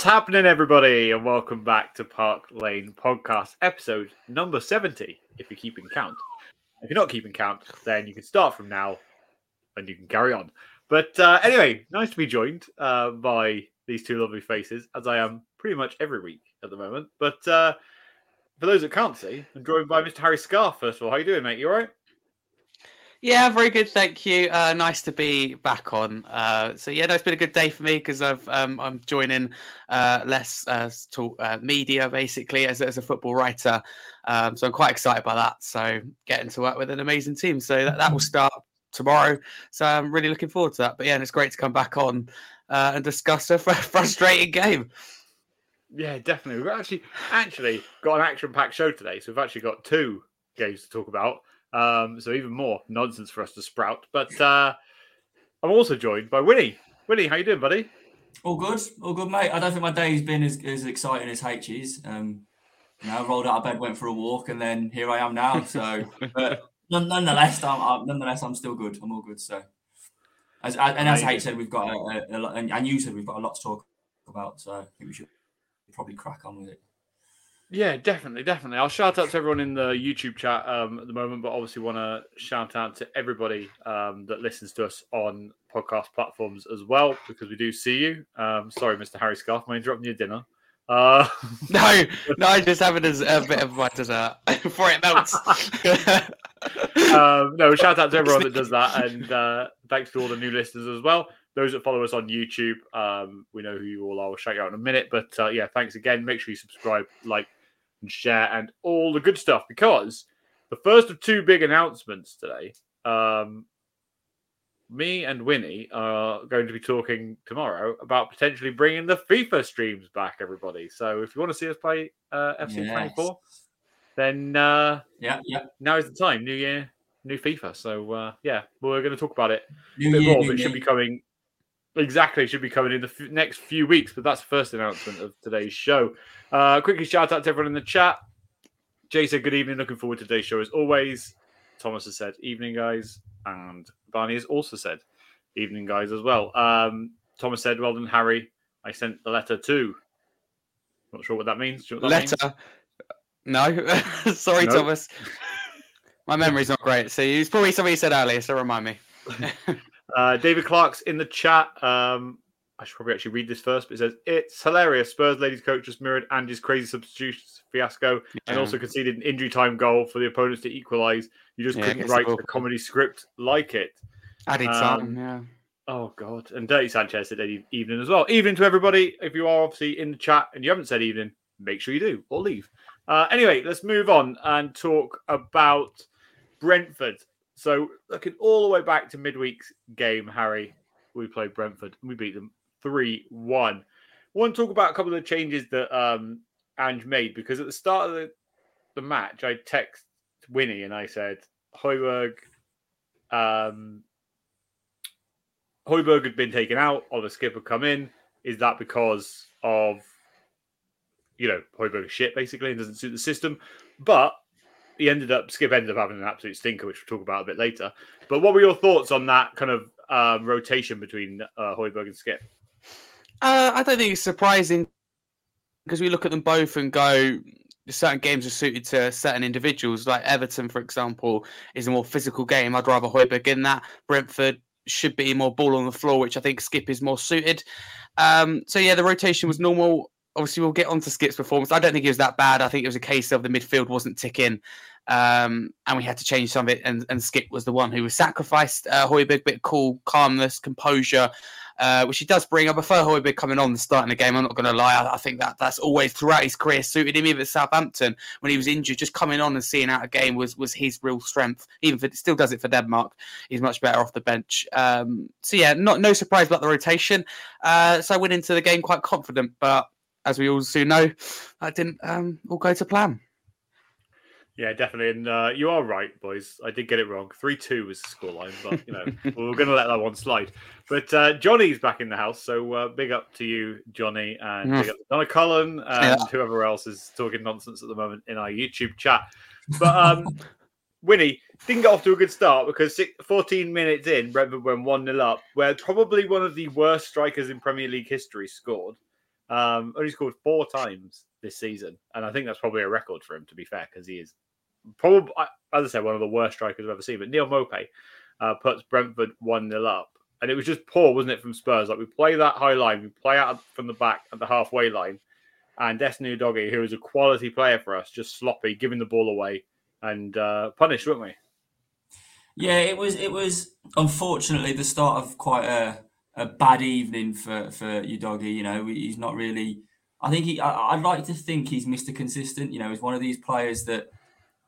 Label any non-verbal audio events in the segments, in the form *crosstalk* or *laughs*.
What's happening, everybody, and welcome back to Park Lane Podcast, episode number 70, if you're keeping count. If you're not keeping count, then you can start from now and you can carry on. But uh, anyway, nice to be joined uh, by these two lovely faces, as I am pretty much every week at the moment. But uh, for those that can't see, I'm joined by Mr. Harry Scarf. First of all, how are you doing, mate? You all right? Yeah, very good, thank you. Uh, nice to be back on. Uh, so yeah, no, it's been a good day for me because I've um, I'm joining uh, less uh, talk, uh, media basically as, as a football writer. Um, so I'm quite excited by that. So getting to work with an amazing team. So that, that will start tomorrow. So I'm really looking forward to that. But yeah, and it's great to come back on uh, and discuss a *laughs* frustrating game. Yeah, definitely. We've actually actually got an action-packed show today, so we've actually got two games to talk about. Um, so even more nonsense for us to sprout. But uh, I'm also joined by Wynnie. Wynnie, how you doing, buddy? All good, all good, mate. I don't think my day's been as, as exciting as H's. Um, you know, I rolled out of bed, went for a walk, and then here I am now. So, *laughs* but nonetheless, I'm, I'm, nonetheless I'm still good. I'm all good. So, as and as H said, we've got a, a, a lot, and you said we've got a lot to talk about. So I think we should probably crack on with it. Yeah, definitely, definitely. I'll shout out to everyone in the YouTube chat um, at the moment, but obviously want to shout out to everybody um, that listens to us on podcast platforms as well, because we do see you. Um, sorry, Mr. Harry Scarf, am I interrupting your dinner? Uh... *laughs* no, no, I'm just having a, a bit of my dessert *laughs* before it melts. *laughs* um, no, shout out to everyone that does that, and uh, thanks to all the new listeners as well. Those that follow us on YouTube, um, we know who you all are. We'll shout you out in a minute, but uh, yeah, thanks again. Make sure you subscribe, like, and share and all the good stuff because the first of two big announcements today. Um, me and Wynnie are going to be talking tomorrow about potentially bringing the FIFA streams back, everybody. So if you want to see us play uh, FC yes. 24, then uh, yeah, yeah, now is the time. New year, new FIFA. So uh, yeah, we're going to talk about it new a bit year, more. It should be coming Exactly, should be coming in the f- next few weeks, but that's the first announcement of today's show. Uh, quickly shout out to everyone in the chat. Jay said, Good evening, looking forward to today's show as always. Thomas has said, Evening, guys. And Barney has also said, Evening, guys, as well. Um, Thomas said, Well done, Harry. I sent the letter to. Not sure what that means. What that letter? Means? No. *laughs* Sorry. Thomas. My memory's not great. So it's probably something you said earlier, so remind me. *laughs* Uh, David Clark's in the chat. Um, I should probably actually read this first, but it says it's hilarious. Spurs ladies coach just mirrored Andy's crazy substitutions fiasco yeah. and also conceded an injury time goal for the opponents to equalise. You just yeah, couldn't write a comedy script like it. Added um, time, yeah. Oh god, and Dirty Sanchez said evening as well. Evening to everybody. If you are obviously in the chat and you haven't said evening, make sure you do or leave. Uh, anyway, let's move on and talk about Brentford. So looking all the way back to midweek's game, Harry, we played Brentford and we beat them 3 1. I want to talk about a couple of the changes that um, Ange made because at the start of the, the match, I text Wynnie and I said, Højbjerg, um, Højbjerg had been taken out, or the skipper come in. Is that because of, you know, Højbjerg's shit basically and doesn't suit the system? But he ended up Skipp ended up having an absolute stinker, which we'll talk about a bit later. But what were your thoughts on that kind of um, rotation between uh, Højbjerg and Skipp? Uh, I don't think it's surprising because we look at them both and go, certain games are suited to certain individuals. Like Everton, for example, is a more physical game. I'd rather Højbjerg in that. Brentford should be more ball on the floor, which I think Skipp is more suited. Um, so yeah, the rotation was normal obviously we'll get on to Skipp's performance. I don't think it was that bad. I think it was a case of the midfield wasn't ticking um, and we had to change some of it. And, and Skipp was the one who was sacrificed. Uh, Højbjerg, bit cool, calmness, composure, uh, which he does bring. I prefer Højbjerg coming on and starting the game. I'm not going to lie. I, I, think that that's always throughout his career suited him. Even at Southampton, when he was injured, just coming on and seeing out a game was was his real strength. Even if it still does it for Denmark, he's much better off the bench. Um, so yeah, not no surprise about the rotation. Uh, so I went into the game quite confident, but as we all soon know, that didn't um, all go to plan. Yeah, definitely. And uh, you are right, boys. I did get it wrong. 3 2 was the scoreline, but, you know, *laughs* we're going to let that one slide. But uh, Johnny's back in the house. So uh, big up to you, Johnny, and big up to Donna Cullen and yeah. whoever else is talking nonsense at the moment in our YouTube chat. But um, *laughs* Wynnie didn't get off to a good start because 14 minutes in, Brentford went 1 0 up, where probably one of the worst strikers in Premier League history scored. Um, only scored four times this season, and I think that's probably a record for him. To be fair, because he is probably, as I said, one of the worst strikers I've ever seen. But Neal Maupay uh, puts Brentford one 0 up, and it was just poor, wasn't it, from Spurs? Like we play that high line, we play out from the back at the halfway line, and Destiny Udogie, who is a quality player for us, just sloppy, giving the ball away and uh, punished, weren't we? Yeah, it was. It was unfortunately the start of quite a, a bad evening for for Udogie. You know, he's not really. I think he. I, would like to think he's Mr. Consistent. You know, he's one of these players that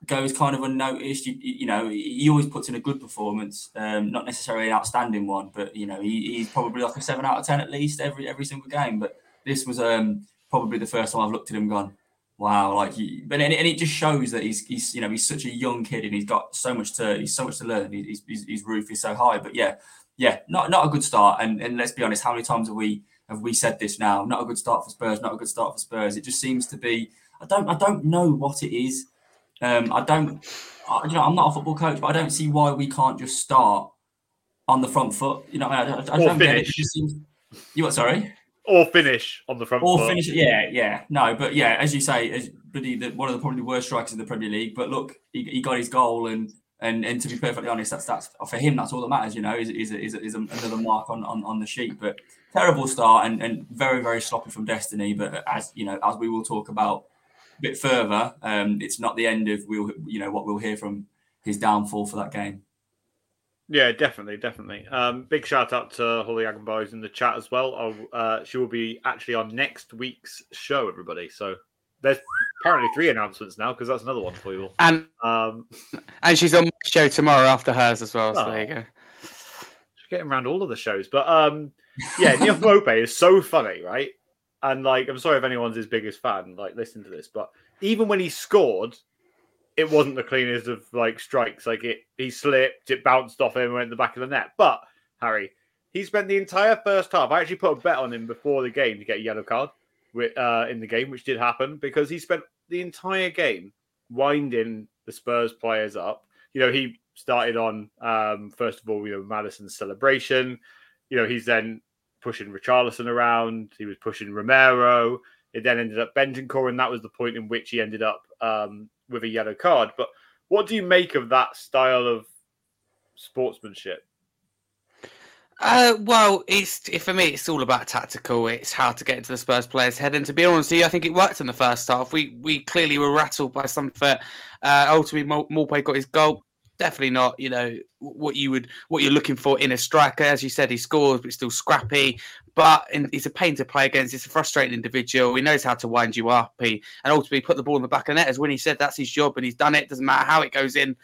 goes kind of unnoticed. You, you know, he always puts in a good performance, um, not necessarily an outstanding one, but you know, he, he's probably like a seven out of ten at least every every single game. But this was um, probably the first time I've looked at him gone, wow, like he, but and it, and it just shows that he's he's you know he's such a young kid and he's got so much to he's so much to learn. He's, his, his roof is so high, but yeah, yeah, not not a good start. And and let's be honest, how many times have we have we said this now? Not a good start for Spurs. Not a good start for Spurs. It just seems to be. I don't I don't know what it is. Um, I don't. I, you know, I'm not a football coach, but I don't see why we can't just start on the front foot. You know, I, I, I don't get it. it just seems, you what? Sorry or finish on the front. Or foot. finish, yeah, yeah, no, but yeah, as you say, as the, one of the probably worst strikers in the Premier League. But look, he, he, got his goal, and and and to be perfectly honest, that's that's for him. That's all that matters, you know. Is is is, is another mark on, on on the sheet, but terrible start and and very very sloppy from Destiny. But as you know, as we will talk about a bit further, um, it's not the end of we'll you know what we'll hear from his downfall for that game. Yeah, definitely, definitely. Um, big shout out to Holly Boys in the chat as well. Uh, she will be actually on next week's show, everybody. So there's apparently three announcements now because that's another one for you. all. And um, and she's on my show tomorrow after hers as well. So oh, there you go. She's getting around all of the shows, but um, yeah, Maupay *laughs* is so funny, right? And like, I'm sorry if anyone's his biggest fan. Like, listen to this, but even when he scored, it wasn't the cleanest of like strikes. Like it, he slipped, it bounced off him, went in the back of the net. But Harry, he spent the entire first half. I actually put a bet on him before the game to get a yellow card uh, in the game, which did happen because he spent the entire game winding the Spurs players up. You know, he started on um, first of all, you know, Maddison's celebration. You know, he's then pushing Richarlison around. He was pushing Romero. It then ended up Bentancur, and that was the point in which he ended up um, with a yellow card. But what do you make of that style of sportsmanship? Uh, well, it's for me, it's all about tactical. It's how to get into the Spurs player's head, and to be honest you, I think it worked in the first half. We we clearly were rattled by something. Uh, ultimately, Maupay got his goal. Definitely not you know what you would what you're looking for in a striker. As you said he scores but still scrappy. But he's a pain to play against. He's a frustrating individual. He knows how to wind you up. He and ultimately put the ball in the back of the net as when he said that's his job and he's done it. Doesn't matter how it goes in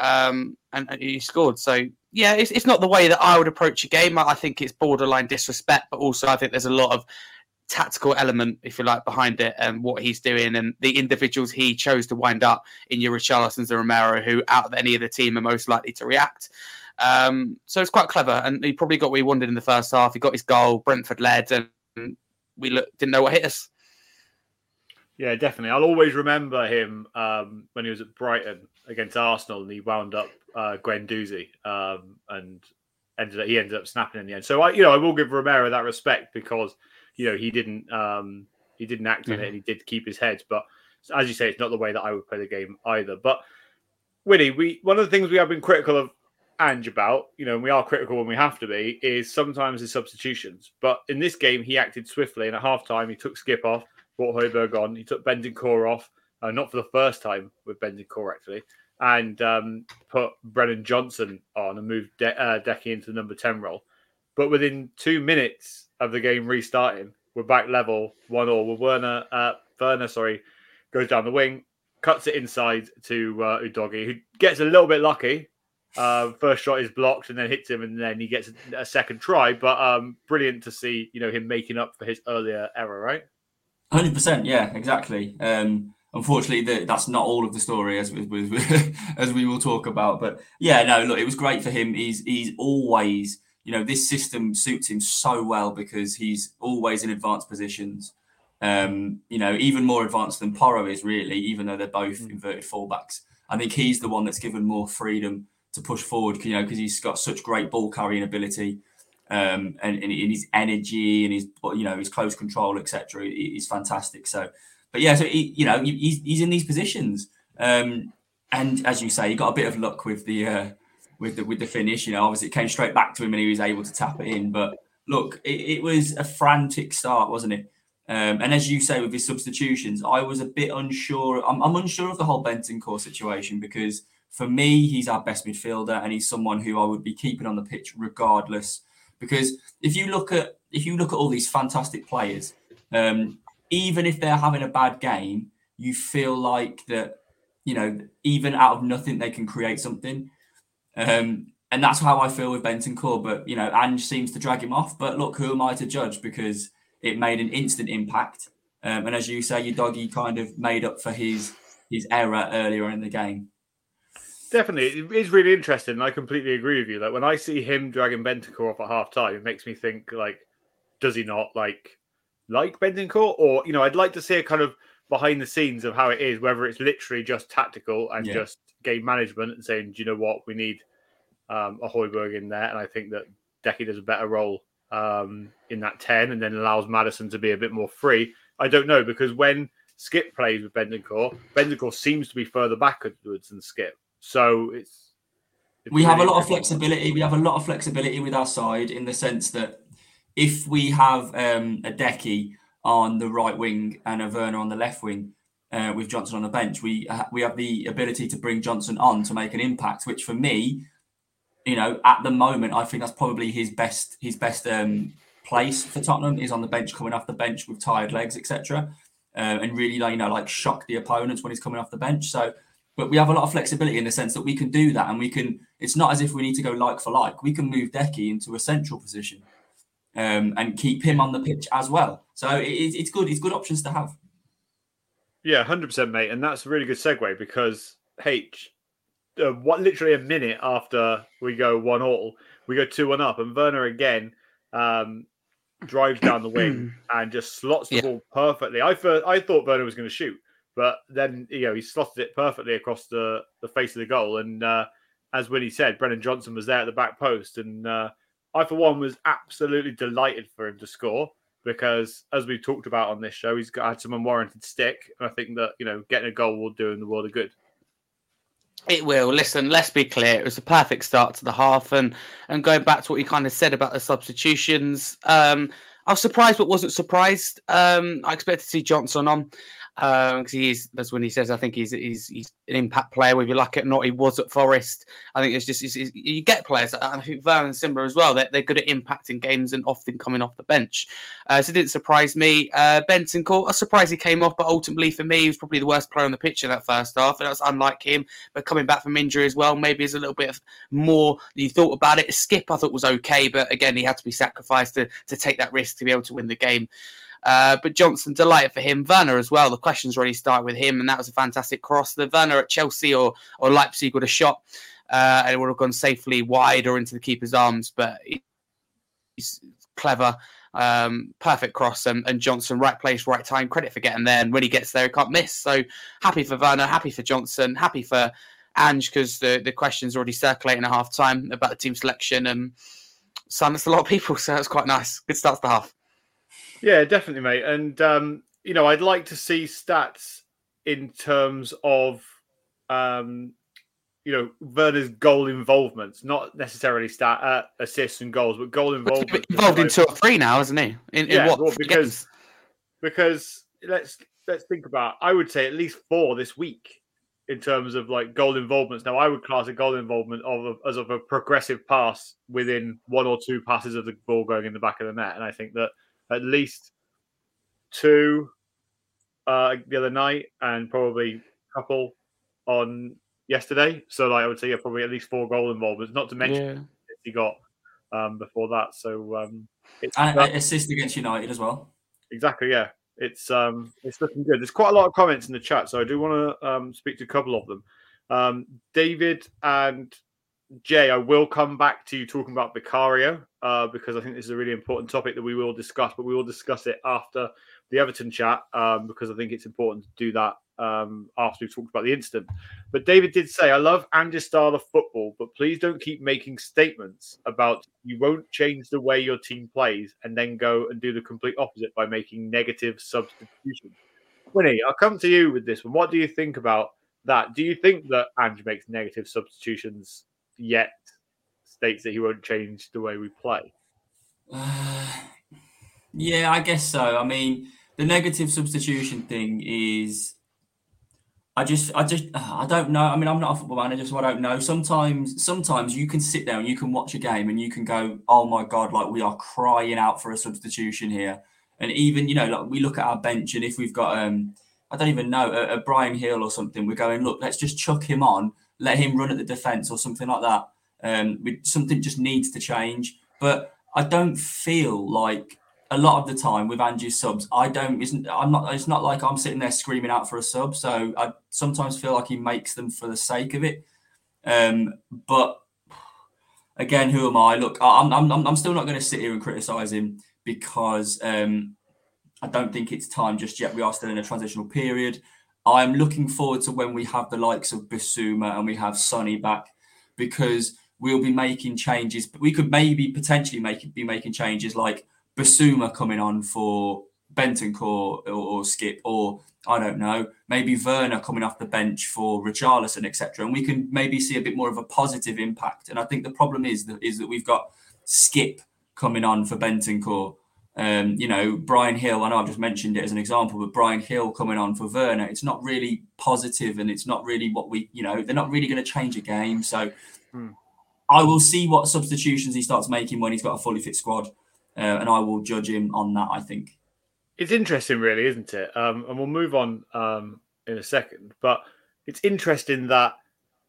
um, and, and, he scored so yeah it's, it's not the way that i would approach a game I, I think it's borderline disrespect but also i think there's a lot of tactical element, if you like, behind it and what he's doing and the individuals he chose to wind up in your Richarlison's and Romero, who out of any of the team are most likely to react. Um, so it's quite clever, and he probably got what he wanted in the first half. He got his goal, Brentford led, and we look, didn't know what hit us. Yeah, definitely. I'll always remember him um, when he was at Brighton against Arsenal, and he wound up uh, Guendouzi, um, and ended up, he ended up snapping in the end. So I, you know, I will give Romero that respect because you know he didn't um, he didn't act on it and he did keep his head. But as you say, it's not the way that I would play the game either. But Wynnie, we one of the things we have been critical of Ange about, you know, and we are critical when we have to be, is sometimes his substitutions. But in this game, he acted swiftly, and at half time, he took Skipp off, brought Højbjerg on, he took Bentancur off, uh, not for the first time with Bentancur actually, and um, put Brennan Johnson on and moved De- uh, Decky into the number 10 role. But within two minutes, of the game restarting. We're back level one all. With Werner, uh, Werner, sorry, goes down the wing, cuts it inside to uh, Udogie, who gets a little bit lucky. Uh, first shot is blocked and then hits him, and then he gets a, a second try. But um, brilliant to see, you know, him making up for his earlier error, right? Hundred percent, yeah, exactly. Um, unfortunately, the, that's not all of the story, as we, *laughs* as we will talk about. But yeah, no, look, it was great for him. He's he's always you know, this system suits him so well because he's always in advanced positions. Um, you know, even more advanced than Porro is really, even though they're both mm. inverted fullbacks. I think he's the one that's given more freedom to push forward, you know, because he's got such great ball carrying ability. Um, and, and his energy and his you know his close control, etc. is fantastic. So, but yeah, so he, you know he's he's in these positions, um, and as you say, he got a bit of luck with the uh, with the with the finish. You know, obviously it came straight back to him and he was able to tap it in. But look, it, it was a frantic start, wasn't it? Um, and as you say with his substitutions, I was a bit unsure. I'm, I'm unsure of the whole Bentancur situation because for me, he's our best midfielder and he's someone who I would be keeping on the pitch regardless. Because if you look at if you look at all these fantastic players, um, even if they're having a bad game, you feel like that you know even out of nothing they can create something. Um, and that's how I feel with Bentancur. But you know, Ange seems to drag him off. But look, who am I to judge? Because it made an instant impact. Um, and as you say, Udogie kind of made up for his his error earlier in the game. Definitely, it is really interesting. I completely agree with you. Like when I see him dragging Bentancur off at half time, it makes me think like, does he not like like Bentancur? Or you know, I'd like to see a kind of behind the scenes of how it is, whether it's literally just tactical and yeah. just game management and saying, do you know what, we need um, a Højbjerg in there, and I think that Decky does a better role um, in that 10 and then allows Maddison to be a bit more free. I don't know because when Skipp plays with Bentancur, Bentancur seems to be further backwards than Skipp. So it's. we have a lot of flexibility. We have a lot of flexibility with our side in the sense that if we have um, a Decky on the right wing and a Werner on the left wing, uh, with Johnson on the bench, we we have the ability to bring Johnson on to make an impact. Which for me you know, at the moment, I think that's probably his best his best um, place for Tottenham is on the bench, coming off the bench with tired legs, etc. Uh, and really, like you know, like shock the opponents when he's coming off the bench. So, but we have a lot of flexibility in the sense that we can do that, and we can. It's not as if we need to go like for like. We can move Decky into a central position um, and keep him on the pitch as well. So it, it's good. It's good options to have. Yeah, hundred percent, mate, and that's a really good segue because H uh, what literally a minute after we go one all, we go two one up, and Werner again um, drives down the wing *clears throat* and just slots the yeah. ball perfectly. I first, I thought Werner was going to shoot, but then you know he slotted it perfectly across the the face of the goal. And uh, as Wynnie said, Brennan Johnson was there at the back post, and uh, I for one was absolutely delighted for him to score because as we've talked about on this show, he's got had some unwarranted stick, and I think that you know getting a goal will do him the world of good. It will. Listen, let's be clear. It was a perfect start to the half, and and going back to what you kind of said about the substitutions, um, I was surprised, but wasn't surprised. Um, I expected to see Johnson on because um, he's that's when he says I think he's he's he's an impact player. Whether you like it or not, he was at Forest. I think it's just it's, it's, you get players. I think Van and Simba as well. They're, they're good at impacting games and often coming off the bench. Uh, so it didn't surprise me. Uh, Bentancur, I was surprised he came off, but ultimately for me, he was probably the worst player on the pitch in that first half, and that's unlike him. But coming back from injury as well, maybe is a little bit more you thought about it. Skipp, I thought was okay, but again he had to be sacrificed to to take that risk to be able to win the game. Uh, but Johnson, delighted for him. Werner as well. The questions really start with him, and that was a fantastic cross. The Werner at Chelsea or, or Leipzig would have shot uh, and it would have gone safely wide or into the keeper's arms, but he's clever. Um, perfect cross and, and, Johnson, right place, right time. Credit for getting there. And when he gets there, he can't miss. So happy for Werner, happy for Johnson, happy for Ange because the, the questions already circulating at half time about the team selection and silenced a lot of people. *laughs* So it's quite nice. Good start to the half. Yeah, definitely, mate. And um, you know, I'd like to see stats in terms of um, you know Werner's goal involvements, not necessarily stat uh, assists and goals, but goal involvement. Involved in two or three now, isn't he? In, yeah, what? Well, because because let's let's think about. I would say at least four this week in terms of like goal involvements. Now, I would class a goal involvement of as of a progressive pass within one or two passes of the ball going in the back of the net, and I think that at least two uh, the other night and probably a couple on yesterday. So like I would say, yeah, probably at least four goal involvements. Not to mention yeah. he got um, before that. So um, it's and uh, assist against United as well. Exactly. Yeah, it's um, it's looking good. There's quite a lot of comments in the chat, so I do want to um, speak to a couple of them. Um, David and Jay, I will come back to you talking about Vicario uh, because I think this is a really important topic that we will discuss, but we will discuss it after the Everton chat um, because I think it's important to do that um, after we've talked about the incident. But David did say, I love Ange's style of football, but please don't keep making statements about you won't change the way your team plays and then go and do the complete opposite by making negative substitutions. Wynnie, I'll come to you with this one. What do you think about that? Do you think that Ange makes negative substitutions yet states that he won't change the way we play? Uh, *sighs* yeah, I guess so. I mean, the negative substitution thing is I just, I just, *sighs* I don't know. I mean, I'm not a football manager, so I don't know. Sometimes, sometimes you can sit there and you can watch a game and you can go, "Oh my god!" Like we are crying out for a substitution here. And even, you know, like we look at our bench, and if we've got, um, I don't even know, a, a Bryan Gil or something, we're going, look, let's just chuck him on, let him run at the defence or something like that. Um, something just needs to change. But I don't feel like a lot of the time with Ange's subs, I don't isn't I'm not it's not like I'm sitting there screaming out for a sub. So I sometimes feel like he makes them for the sake of it. Um, but again, who am I? Look, I'm I'm I'm still not going to sit here and criticize him because um, I don't think it's time just yet. We are still in a transitional period. I'm looking forward to when we have the likes of Bissouma and we have Sonny back because we'll be making changes. But we could maybe potentially make be making changes like Bissouma coming on for Bentancur or, or Skipp, or I don't know, maybe Werner coming off the bench for Richarlison, etc. And we can maybe see a bit more of a positive impact. And I think the problem is that is that we've got Skipp coming on for Bentancur. Um, you know, Bryan Gil, I know I've just mentioned it as an example, but Bryan Gil coming on for Werner, it's not really positive and it's not really what we, you know, they're not really going to change a game. So hmm. I will see what substitutions he starts making when he's got a fully fit squad uh, and I will judge him on that. I think it's interesting, really, isn't it? Um, and we'll move on um, in a second. But it's interesting that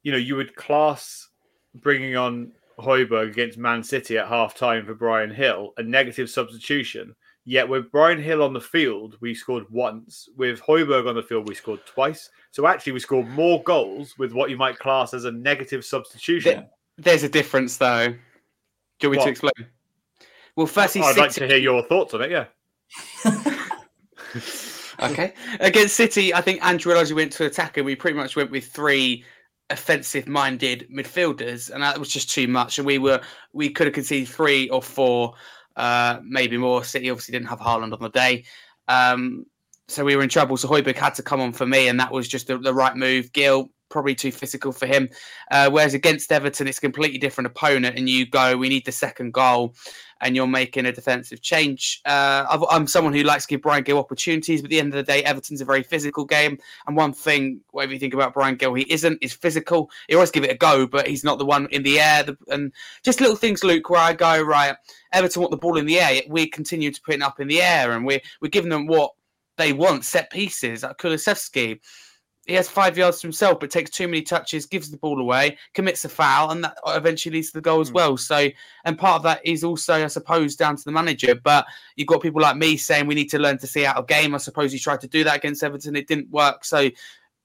you know you would class bringing on Højbjerg against Man City at half time for Bryan Gil, a negative substitution. Yet with Bryan Gil on the field, we scored once. With Højbjerg on the field, we scored twice. So actually, we scored more goals with what you might class as a negative substitution. There's a difference, though. Do you want me what? to explain? Well, firstly, I'd like to hear your thoughts on it. Yeah. *laughs* okay. Against City, I think Andrew we went to attack, and we pretty much went with three offensive-minded midfielders, and that was just too much. And we were we could have conceded three or four, uh, maybe more. City obviously didn't have Haaland on the day. Um, so we were in trouble. So Højbjerg had to come on for me, and that was just the, the right move. Gil probably too physical for him. Uh, whereas against Everton, it's a completely different opponent, and you go, we need the second goal, and you're making a defensive change. Uh, I'm someone who likes to give Bryan Gil opportunities, but at the end of the day, Everton's a very physical game. And one thing, whatever you think about Bryan Gil, he isn't, is physical. He always give it a go, but he's not the one in the air. The, and just little things, Luke, where I go, right, Everton want the ball in the air, we continue to put it up in the air, and we're, we're giving them what they want, set pieces, like Kulusevski he has five yards to himself, but takes too many touches, gives the ball away, commits a foul, and that eventually leads to the goal as hmm. well. So, and part of that is also, I suppose, down to the manager. But you've got people like me saying we need to learn to see out of game. I suppose he tried to do that against Everton, it didn't work. So,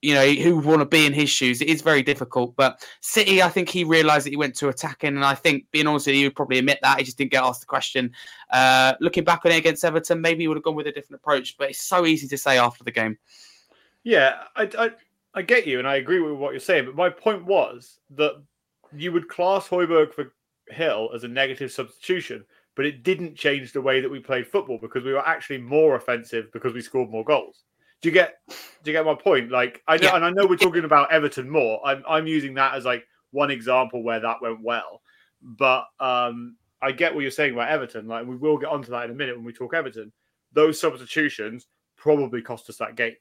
you know, who would want to be in his shoes? It is very difficult. But City, I think he realised that he went to attacking, and I think, being honest with you, would probably admit that he just didn't get asked the question. Uh, looking back on it against Everton, maybe he would have gone with a different approach. But it's so easy to say after the game. Yeah, I, I, I get you, and I agree with what you're saying. But my point was that you would class Højbjerg for Gil as a negative substitution, but it didn't change the way that we played football because we were actually more offensive because we scored more goals. Do you get? Do you get my point? Like I know, yeah. and I know we're talking about Everton more. I'm I'm using that as like one example where that went well, but um, I get what you're saying about Everton. Like we will get onto that in a minute when we talk Everton. Those substitutions probably cost us that game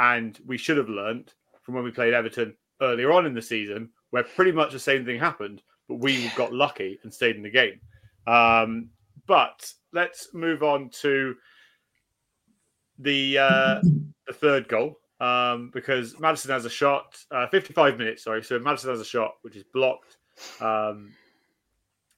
and we should have learnt from when we played Everton earlier on in the season, where pretty much the same thing happened, but we got lucky and stayed in the game. Um, but let's move on to the uh, the third goal um, because Maddison has a shot, uh, 55 minutes, sorry. So Maddison has a shot which is blocked, um,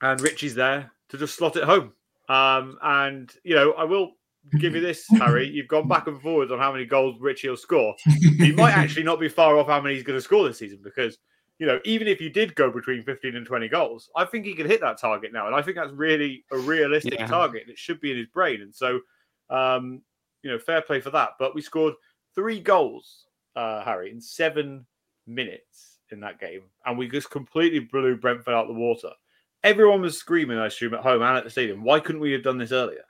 and Richie's there to just slot it home. Um, and you know, I will give you *laughs* this, Harry. You've gone back and forwards on how many goals Richie will score. You *laughs* might actually not be far off how many he's going to score this season because, you know, even if you did go between 15 and 20 goals, I think he can hit that target now. And I think that's really a realistic yeah. target. It should be in his brain. And so, um, you know, fair play for that. But we scored three goals uh, Harry, in seven minutes in that game, and we just completely blew Brentford out the water. Everyone was screaming, I assume, at home and at the stadium. Why couldn't we have done this earlier?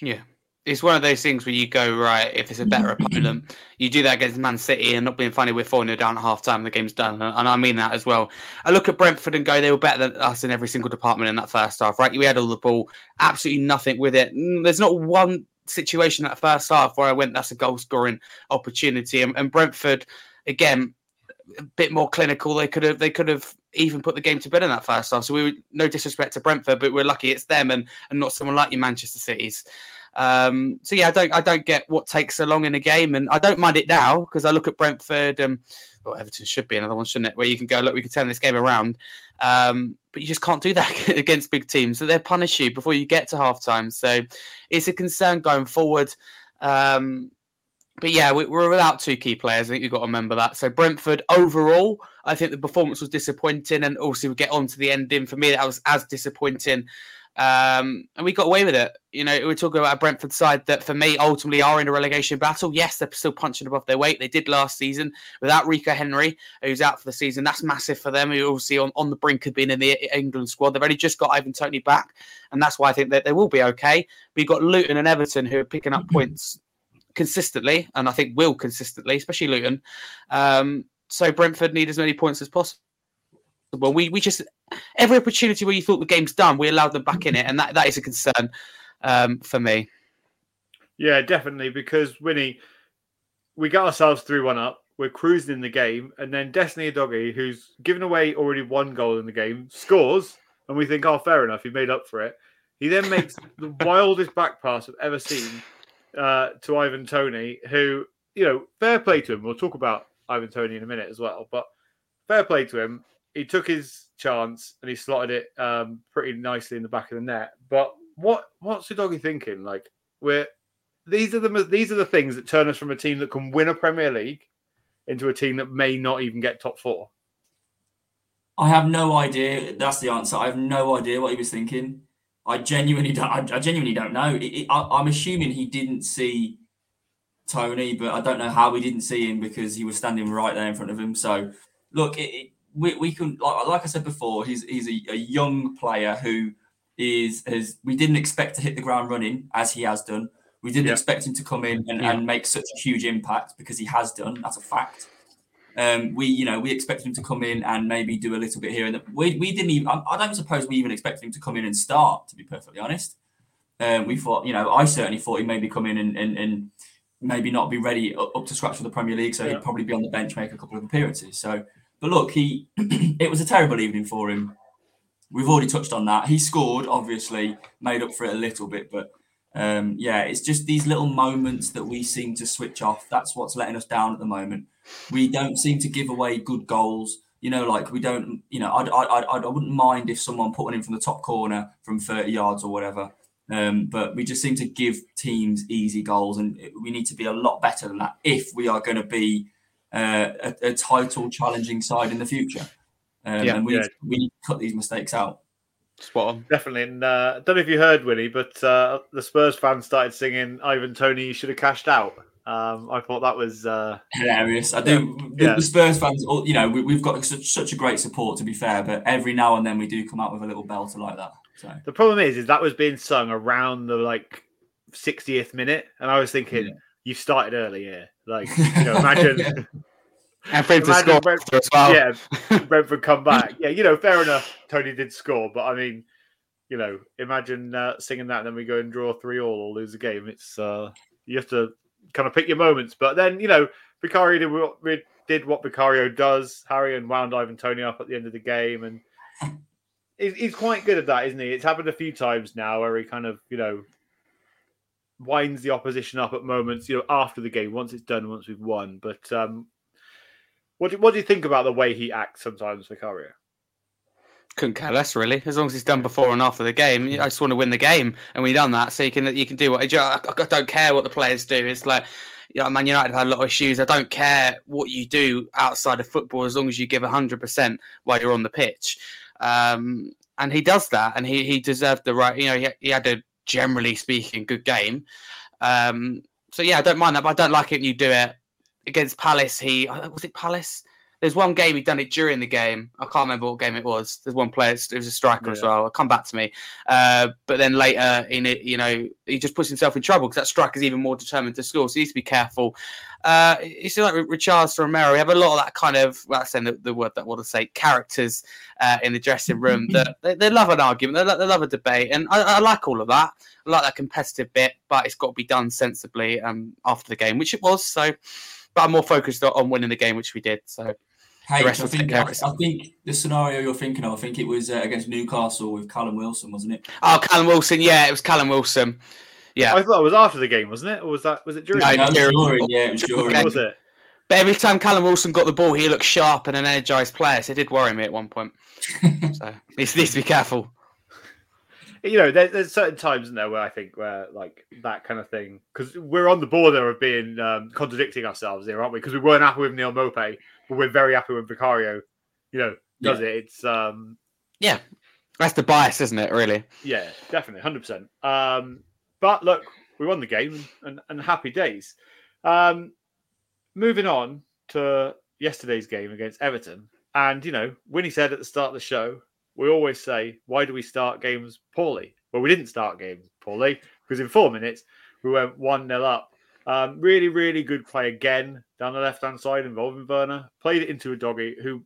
Yeah. It's one of those things where you go, right, if it's a better opponent, you do that against Man City and not being funny, we're 4 0 down at half time, the game's done. And I mean that as well. I look at Brentford and go, they were better than us in every single department in that first half, right? We had all the ball, absolutely nothing with it. Mm, there's not one situation that first half where I went, that's a goal scoring opportunity. And, and Brentford, again, a bit more clinical. They could have they could have even put the game to bed in that first half. So we were no disrespect to Brentford, but we're lucky it's them and and not someone like your Manchester Cities. Um, so yeah, I don't I don't get what takes so long in a game, and I don't mind it now because I look at Brentford and well, Everton should be another one, shouldn't it? Where you can go, look, we can turn this game around, um, but you just can't do that *laughs* against big teams. So they punish you before you get to half time. So it's a concern going forward. Um, but yeah, we, are without two key players. I think you've got to remember that. So Brentford overall, I think the performance was disappointing, and also we get on to the ending. For me, that was as disappointing. Um, and we got away with it. You know, we're talking about a Brentford side that, for me, ultimately are in a relegation battle. Yes, they're still punching above their weight. They did last season without Rico Henry, who's out for the season. That's massive for them. Who obviously on, on the brink of being in the England squad. They've only just got Ivan Toney back, and that's why I think that they will be okay. You've got Luton and Everton who are picking up points consistently, and I think will consistently, especially Luton. Um, so Brentford need as many points as possible. Well, we, we just every opportunity where you thought the game's done, we allowed them back in it, and that, that is a concern um, for me. Yeah, definitely, because Wynnie, we got ourselves through one up. We're cruising in the game, and then Destiny Udogie, who's given away already one goal in the game, scores, and we think, oh, fair enough, he made up for it. He then makes *laughs* the wildest back pass I've ever seen uh, to Ivan Toney, who, you know, fair play to him. We'll talk about Ivan Toney in a minute as well, but fair play to him. He took his chance and he slotted it um, pretty nicely in the back of the net. But what what's the doggy thinking? Like we're these are the these are the things that turn us from a team that can win a Premier League into a team that may not even get top four. I have no idea. That's the answer. I have no idea what he was thinking. I genuinely don't. I, I genuinely don't know. It, it, I, am assuming he didn't see Toney, but I don't know how he didn't see him because he was standing right there in front of him. So, look, it, we, we can like, like I said before, he's he's a, a, young player who is has we didn't expect to hit the ground running as he has done. We didn't yeah. expect him to come in and, yeah. and make such a huge impact because he has done. That's a fact. Um, we, you know, we expected him to come in and maybe do a little bit here and. We, we didn't even. I, I don't suppose we even expected him to come in and start. To be perfectly honest, um, we thought, you know, I certainly thought he'd maybe come in and, and, and maybe not be ready up to scratch for the Premier League, so yeah. he'd probably be on the bench, make a couple of appearances. So, but look, he, *clears throat* it was a terrible evening for him. We've already touched on that. He scored, obviously, made up for it a little bit, but um, yeah, it's just these little moments that we seem to switch off. That's what's letting us down at the moment. We don't seem to give away good goals. You know, like we don't. You know, I I I, I wouldn't mind if someone put one in from the top corner from thirty yards or whatever. Um, but we just seem to give teams easy goals, and we need to be a lot better than that if we are going to be uh, a, a, title challenging side in the future. Um, yeah, and we, yeah. need, we need to cut these mistakes out. Spot on. Definitely. And uh, I don't know if you heard, Willie, but uh, the Spurs fans started singing Ivan Toney, you should have cashed out. Um, I thought that was uh, hilarious. I do. Yeah. The, Spurs fans, you know, we, have got such, such, a great support. To be fair, but every now and then we do come out with a little belter like that. So the problem is, is that was being sung around the like 60th minute, and I was thinking, yeah. you started early here. Like, *laughs* you know, imagine. And Brentford score Brentford, well. Yeah, *laughs* Brentford come back. Yeah, you know, fair enough. Toney did score, but I mean, you know, imagine uh, singing that and then we go and draw three all or lose a game. It's uh, you have to kind of pick your moments. But then, you know, Vicario did what, did what Vicario does. Harry and wound Ivan Toney up at the end of the game, and he's quite good at that, isn't he? It's happened a few times now where he kind of, you know, winds the opposition up at moments, you know, after the game, once it's done, once we've won. But um, what do, what do you think about the way he acts sometimes, Vicario? Couldn't care less, really. As long as it's done before and after the game, I just want to win the game, and we done that. So you can you can do what I don't care what the players do. It's like you know, Man United had a lot of issues. I don't care what you do outside of football as long as you give hundred percent while you're on the pitch. Um, and he does that, and he he deserved the right. You know, he, he had a generally speaking good game. Um, so yeah, I don't mind that, but I don't like it. when You do it against Palace, he uh, was it Palace. There's one game he done it during the game. I can't remember what game it was. There's one player. It was a striker as Yeah. well. Come back to me. Uh, but then later in it, you know, he just puts himself in trouble because that striker's even more determined to score. So he needs to be careful. Uh, see, like Richards Romero, we have a lot of that kind of, well, that's saying the, the word that I want to say, characters uh, in the dressing room *laughs* that they, they love an argument, they, lo- they love a debate, and I, I like all of that. I like that competitive bit, but it's got to be done sensibly um, after the game, which it was. So, but I'm more focused on, on winning the game, which we did. So, Hey, rest I will take think, care I. I think the scenario you're thinking of, I think it was uh, against Newcastle with Callum Wilson, wasn't it? oh, Callum Wilson, yeah, it was Callum Wilson. Yeah, I thought it was after the game, wasn't it? Or was that was it during? No, the No, game? it was during- during, yeah, it was during. Okay. was it? but every time Callum Wilson got the ball, he looked sharp and an energised player. So it did worry me at one point. *laughs* so needs, needs to be careful. You know, there, there's certain times in there where I think where like that kind of thing because we're on the border of being um, contradicting ourselves here, aren't we? Because we weren't happy with Neal Maupay, but we're very happy with Vicario, you know, does it. It's um, yeah, That's the bias, isn't it? Really. yeah, definitely, hundred percent. Um, but look, we won the game and, and happy days. Um, moving on to yesterday's game against Everton, and you know, Wynnie said at the start of the show, we always say, why do we start games poorly? Well, we didn't start games poorly because in four minutes we went one 0 up. Um, really, really good play again down the left hand side involving Werner. Played it into Udogie who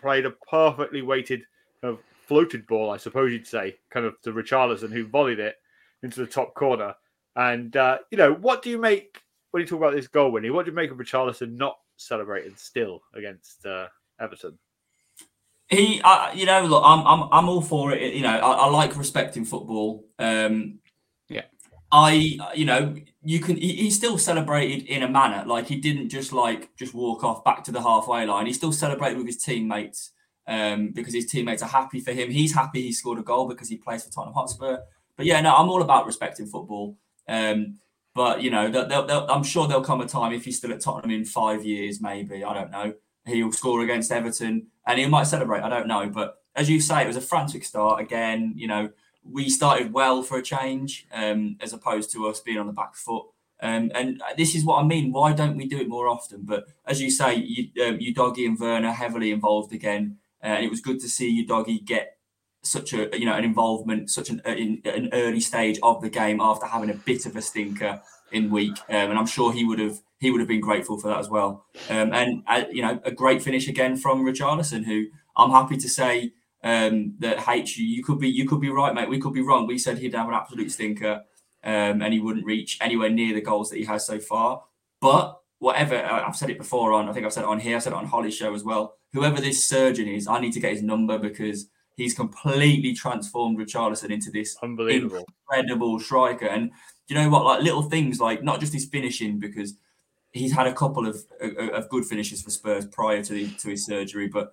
played a perfectly weighted kind of floated ball, I suppose you'd say, kind of to Richarlison, who volleyed it into the top corner. And uh, you know, what do you make when you talk about this goal, Wynnie? What do you make of Richarlison not celebrating still against uh, Everton? He, uh, you know, look, I'm, I'm, I'm all for it. You know, I, I like respecting football. Um, Yeah. I, you know, you can. He, he still celebrated in a manner like he didn't just like just walk off back to the halfway line. He still celebrated with his teammates um, because his teammates are happy for him. He's happy he scored a goal because he plays for Tottenham Hotspur. But yeah, no, I'm all about respecting football. Um, but you know, they'll, they'll, they'll- I'm sure there'll come a time if he's still at Tottenham in five years, maybe I don't know. He'll score against Everton and he might celebrate. I don't know, but as you say, it was a frantic start again. You know, we started well for a change, um, as opposed to us being on the back foot. Um, and this is what I mean. Why don't we do it more often? But as you say, you, um, Udogie and Werner heavily involved again, uh, and it was good to see Udogie get such a you know an involvement, such an in an early stage of the game after having a bit of a stinker in week, um, and I'm sure he would have he would have been grateful for that as well. Um, and uh, you know, a great finish again from Richarlison, who I'm happy to say um, that H you could be you could be right, mate. We could be wrong. We said he'd have an absolute stinker, um, and he wouldn't reach anywhere near the goals that he has so far. But whatever, I- I've said it before on I think I've said it on here, I said it on Holly's show as well. Whoever this surgeon is, I need to get his number because he's completely transformed Richarlison into this Unbelievable. incredible striker. And you know what? Like little things, like not just his finishing, because he's had a couple of of good finishes for Spurs prior to the, to his surgery. But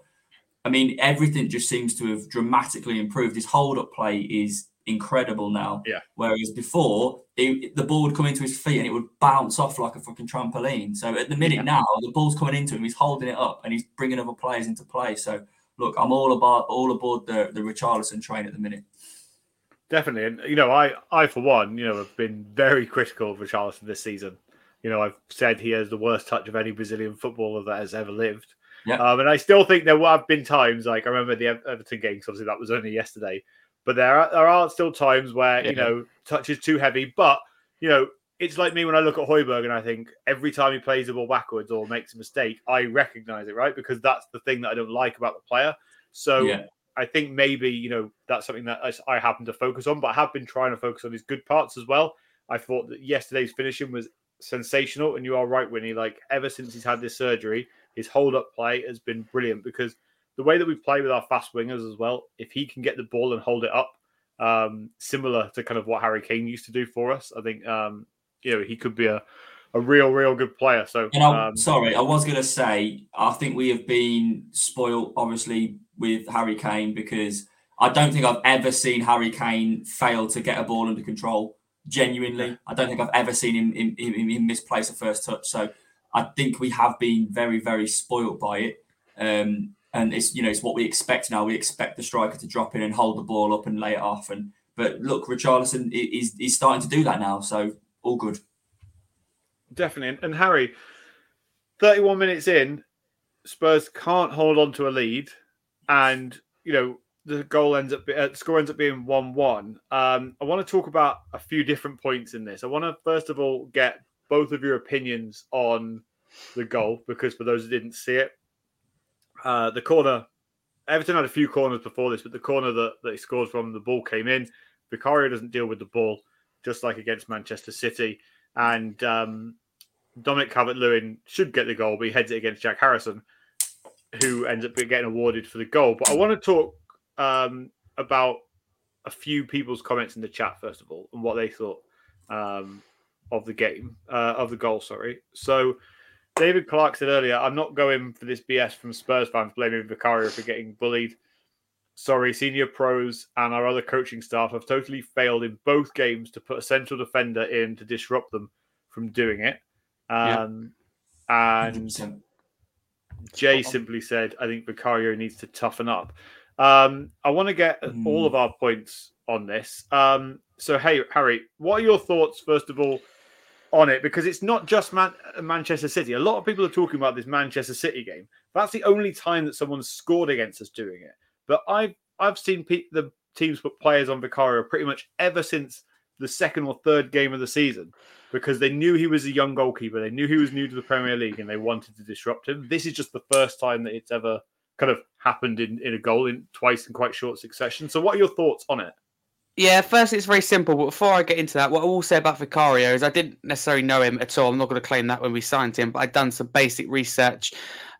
I mean, everything just seems to have dramatically improved. His hold up play is incredible now. Yeah. Whereas before, it, the ball would come into his feet and it would bounce off like a fucking trampoline. So at the minute Yeah. now, the ball's coming into him. He's holding it up and he's bringing other players into play. So look, I'm all about all aboard the the Richarlison train at the minute. Definitely, and you know, I, I for one, you know, have been very critical of Richarlison this season. You know, I've said he has the worst touch of any Brazilian footballer that has ever lived. Yeah. Um, and I still think there have been times, like I remember the Ev- Everton games. Obviously, that was only yesterday, but there are there are still times where you know touch is too heavy. But you know, it's like me when I look at Højbjerg and I think every time he plays the ball backwards or makes a mistake, I recognise it, right? Because that's the thing that I don't like about the player. So Yeah. I think maybe you know that's something that I, I happen to focus on, but I have been trying to focus on his good parts as well. I thought that yesterday's finishing was sensational, and you are right, Wynnie. Like ever since he's had this surgery, his hold up play has been brilliant because the way that we play with our fast wingers as well, if he can get the ball and hold it up, um, similar to kind of what Harry Kane used to do for us, I think um, you know he could be a, a real, real good player. So And I, um, sorry, I was going to say, I think we have been spoiled, obviously, with Harry Kane because I don't think I've ever seen Harry Kane fail to get a ball under control. Genuinely, I don't think I've ever seen him, him, him, him misplace a first touch. So I think we have been very, very spoiled by it. Um, and it's you know it's what we expect now. We expect the striker to drop in and hold the ball up and lay it off. And but look, Richarlison is is starting to do that now. So all good. Definitely. And, and Harry, 31 minutes in, Spurs can't hold on to a lead, and you know the goal ends up uh, score ends up being one one. Um, I want to talk about a few different points in this. I want to first of all get both of your opinions on the goal because for those who didn't see it, uh, the corner. Everton had a few corners before this, but the corner that, that he scored from, the ball came in. Vicario doesn't deal with the ball, just like against Manchester City. And um, Dominic Calvert Lewin should get the goal, but he heads it against Jack Harrison, who ends up getting awarded for the goal. But I want to talk um, about a few people's comments in the chat, first of all, and what they thought um, of the game, uh, of the goal, sorry. So David Clark said earlier, I'm not going for this BS from Spurs fans blaming Vicario for getting bullied. Sorry, senior pros and our other coaching staff have totally failed in both games to put a central defender in to disrupt them from doing it. Um, And 100%. Jay simply said, I think Vicario needs to toughen up. Um, I want to get Hmm. all of our points on this. Um, so, hey, Harry, what are your thoughts, first of all, on it? Because it's not just Man- Manchester City. A lot of people are talking about this Manchester City game. That's the only time that someone's scored against us doing it. But I've I've seen pe- the teams put players on Vicario pretty much ever since the second or third game of the season because they knew he was a young goalkeeper. They knew he was new to the Premier League and they wanted to disrupt him. This is just the first time that it's ever kind of happened in, in a goal in twice in quite short succession. So, what are your thoughts on it? Yeah, first it's very simple. But before I get into that, what I will say about Vicario is I didn't necessarily know him at all. I'm not going to claim that when we signed him, but I'd done some basic research,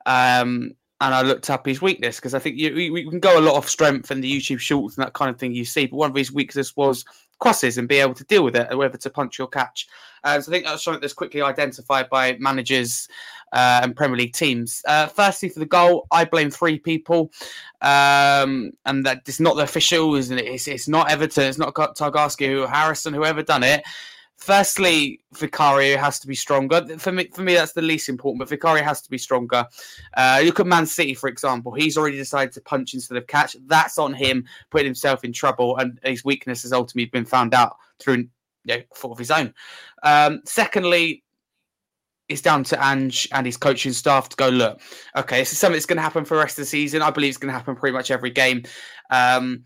um, and I looked up his weakness because I think you, we, we can go a lot of strength and the YouTube shorts and that kind of thing you see, but one of his weaknesses was crosses and be able to deal with it, whether to punch or catch. Uh, so I think that's something that's quickly identified by managers uh, and Premier League teams. Uh, firstly, for the goal, I blame three people, um, and that it's not the officials, and it's it's not Everton, it's not Tarkowski or Harrison, whoever done it. Firstly, Vicario has to be stronger. For me, for me, that's the least important. But Vicario has to be stronger. Uh, look at Man City, for example. He's already decided to punch instead of catch. That's on him, putting himself in trouble, and his weakness has ultimately been found out through you know, fault of his own. Um, secondly, it's down to Ange and his coaching staff to go look. Okay, this is something that's going to happen for the rest of the season. I believe it's going to happen pretty much every game. Um,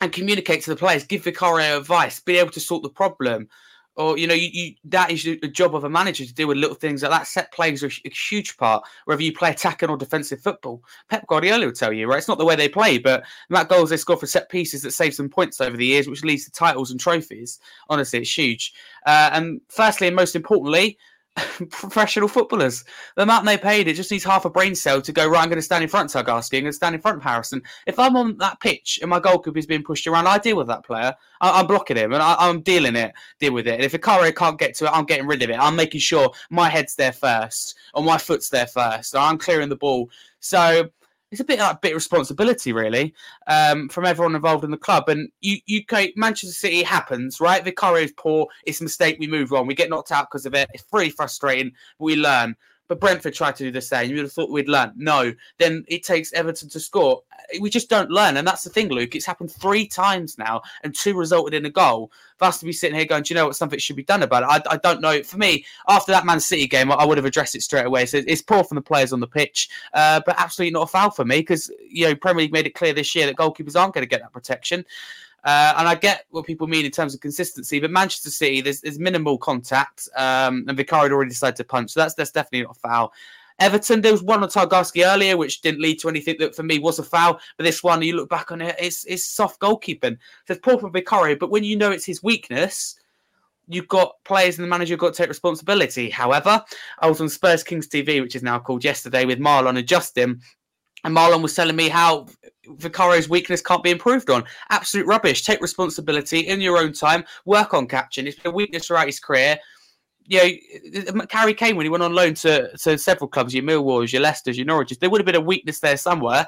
and communicate to the players, give Vicario advice, be able to sort the problem. Or you know, you, you that is the job of a manager to deal with little things like that. Set plays are a huge part, whether you play attacking or defensive football. Pep Guardiola will tell you, right? It's not the way they play, but of goals they score for set pieces that saves them points over the years, which leads to titles and trophies. Honestly, it's huge. Uh, and firstly, and most importantly, *laughs* professional footballers. The amount they paid, it just needs half a brain cell to go, right, I'm going to stand in front of Tarkowski, to stand in front of Harrison. If I'm on that pitch and my goalkeeper is being pushed around, I deal with that player. I, am blocking him and I, am dealing it, deal with it. And if Vicario can't get to it, I'm getting rid of it. I'm making sure my head's there first or my foot's there first. I'm clearing the ball. So it's a bit like a bit of responsibility, really, um, from everyone involved in the club. And you, you, Manchester City happens, right? Vicario is poor. It's a mistake. We move on. We get knocked out because of it. It's really frustrating. We learn. But Brentford tried to do the same. You would have thought we'd learn. No. Then it takes Everton to score. We just don't learn. And that's the thing, Luke. It's happened three times now, and two resulted in a goal. For us to be sitting here going, do you know what? Something should be done about it. I, I don't know. For me, after that Man City game, I would have addressed it straight away. So it's poor from the players on the pitch, uh, but absolutely not a foul for me because, you know, Premier League made it clear this year that goalkeepers aren't going to get that protection. Uh, and I get what people mean in terms of consistency, but Manchester City, there's, there's minimal contact, um, and Vicario had already decided to punch, so that's that's definitely not a foul. Everton, there was one on Tarkowski earlier, which didn't lead to anything that for me was a foul. But this one, you look back on it, it's, it's soft goalkeeping. So it's poor from Vicario, but when you know it's his weakness, you've got players and the manager got to take responsibility. However, I was on Spurs Kings TV, which is now called yesterday, with Marlon and Justin. And Marlon was telling me how Vicario's weakness can't be improved on. Absolute rubbish. Take responsibility in your own time. Work on catching. It's been a weakness throughout his career. You know, Harry Kane, when he went on loan to, to several clubs, your Millwalls, your Leicesters, your Norwiches, there would have been a weakness there somewhere.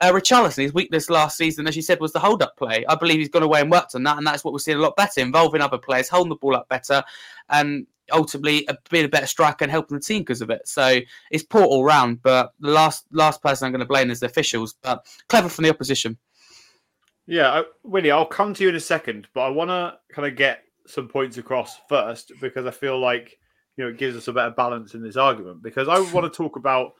Uh, Richarlison, his weakness last season, as you said, was the hold up play. I believe he's gone away and worked on that, and that's what we're seeing a lot better, involving other players, holding the ball up better, and ultimately a being a better striker and helping the team because of it. So it's poor all round. But the last last person I'm going to blame is the officials, but clever from the opposition. Yeah, I, Willie, I'll come to you in a second, but I want to kind of get some points across first because I feel like you know it gives us a better balance in this argument because I want to *laughs* talk about.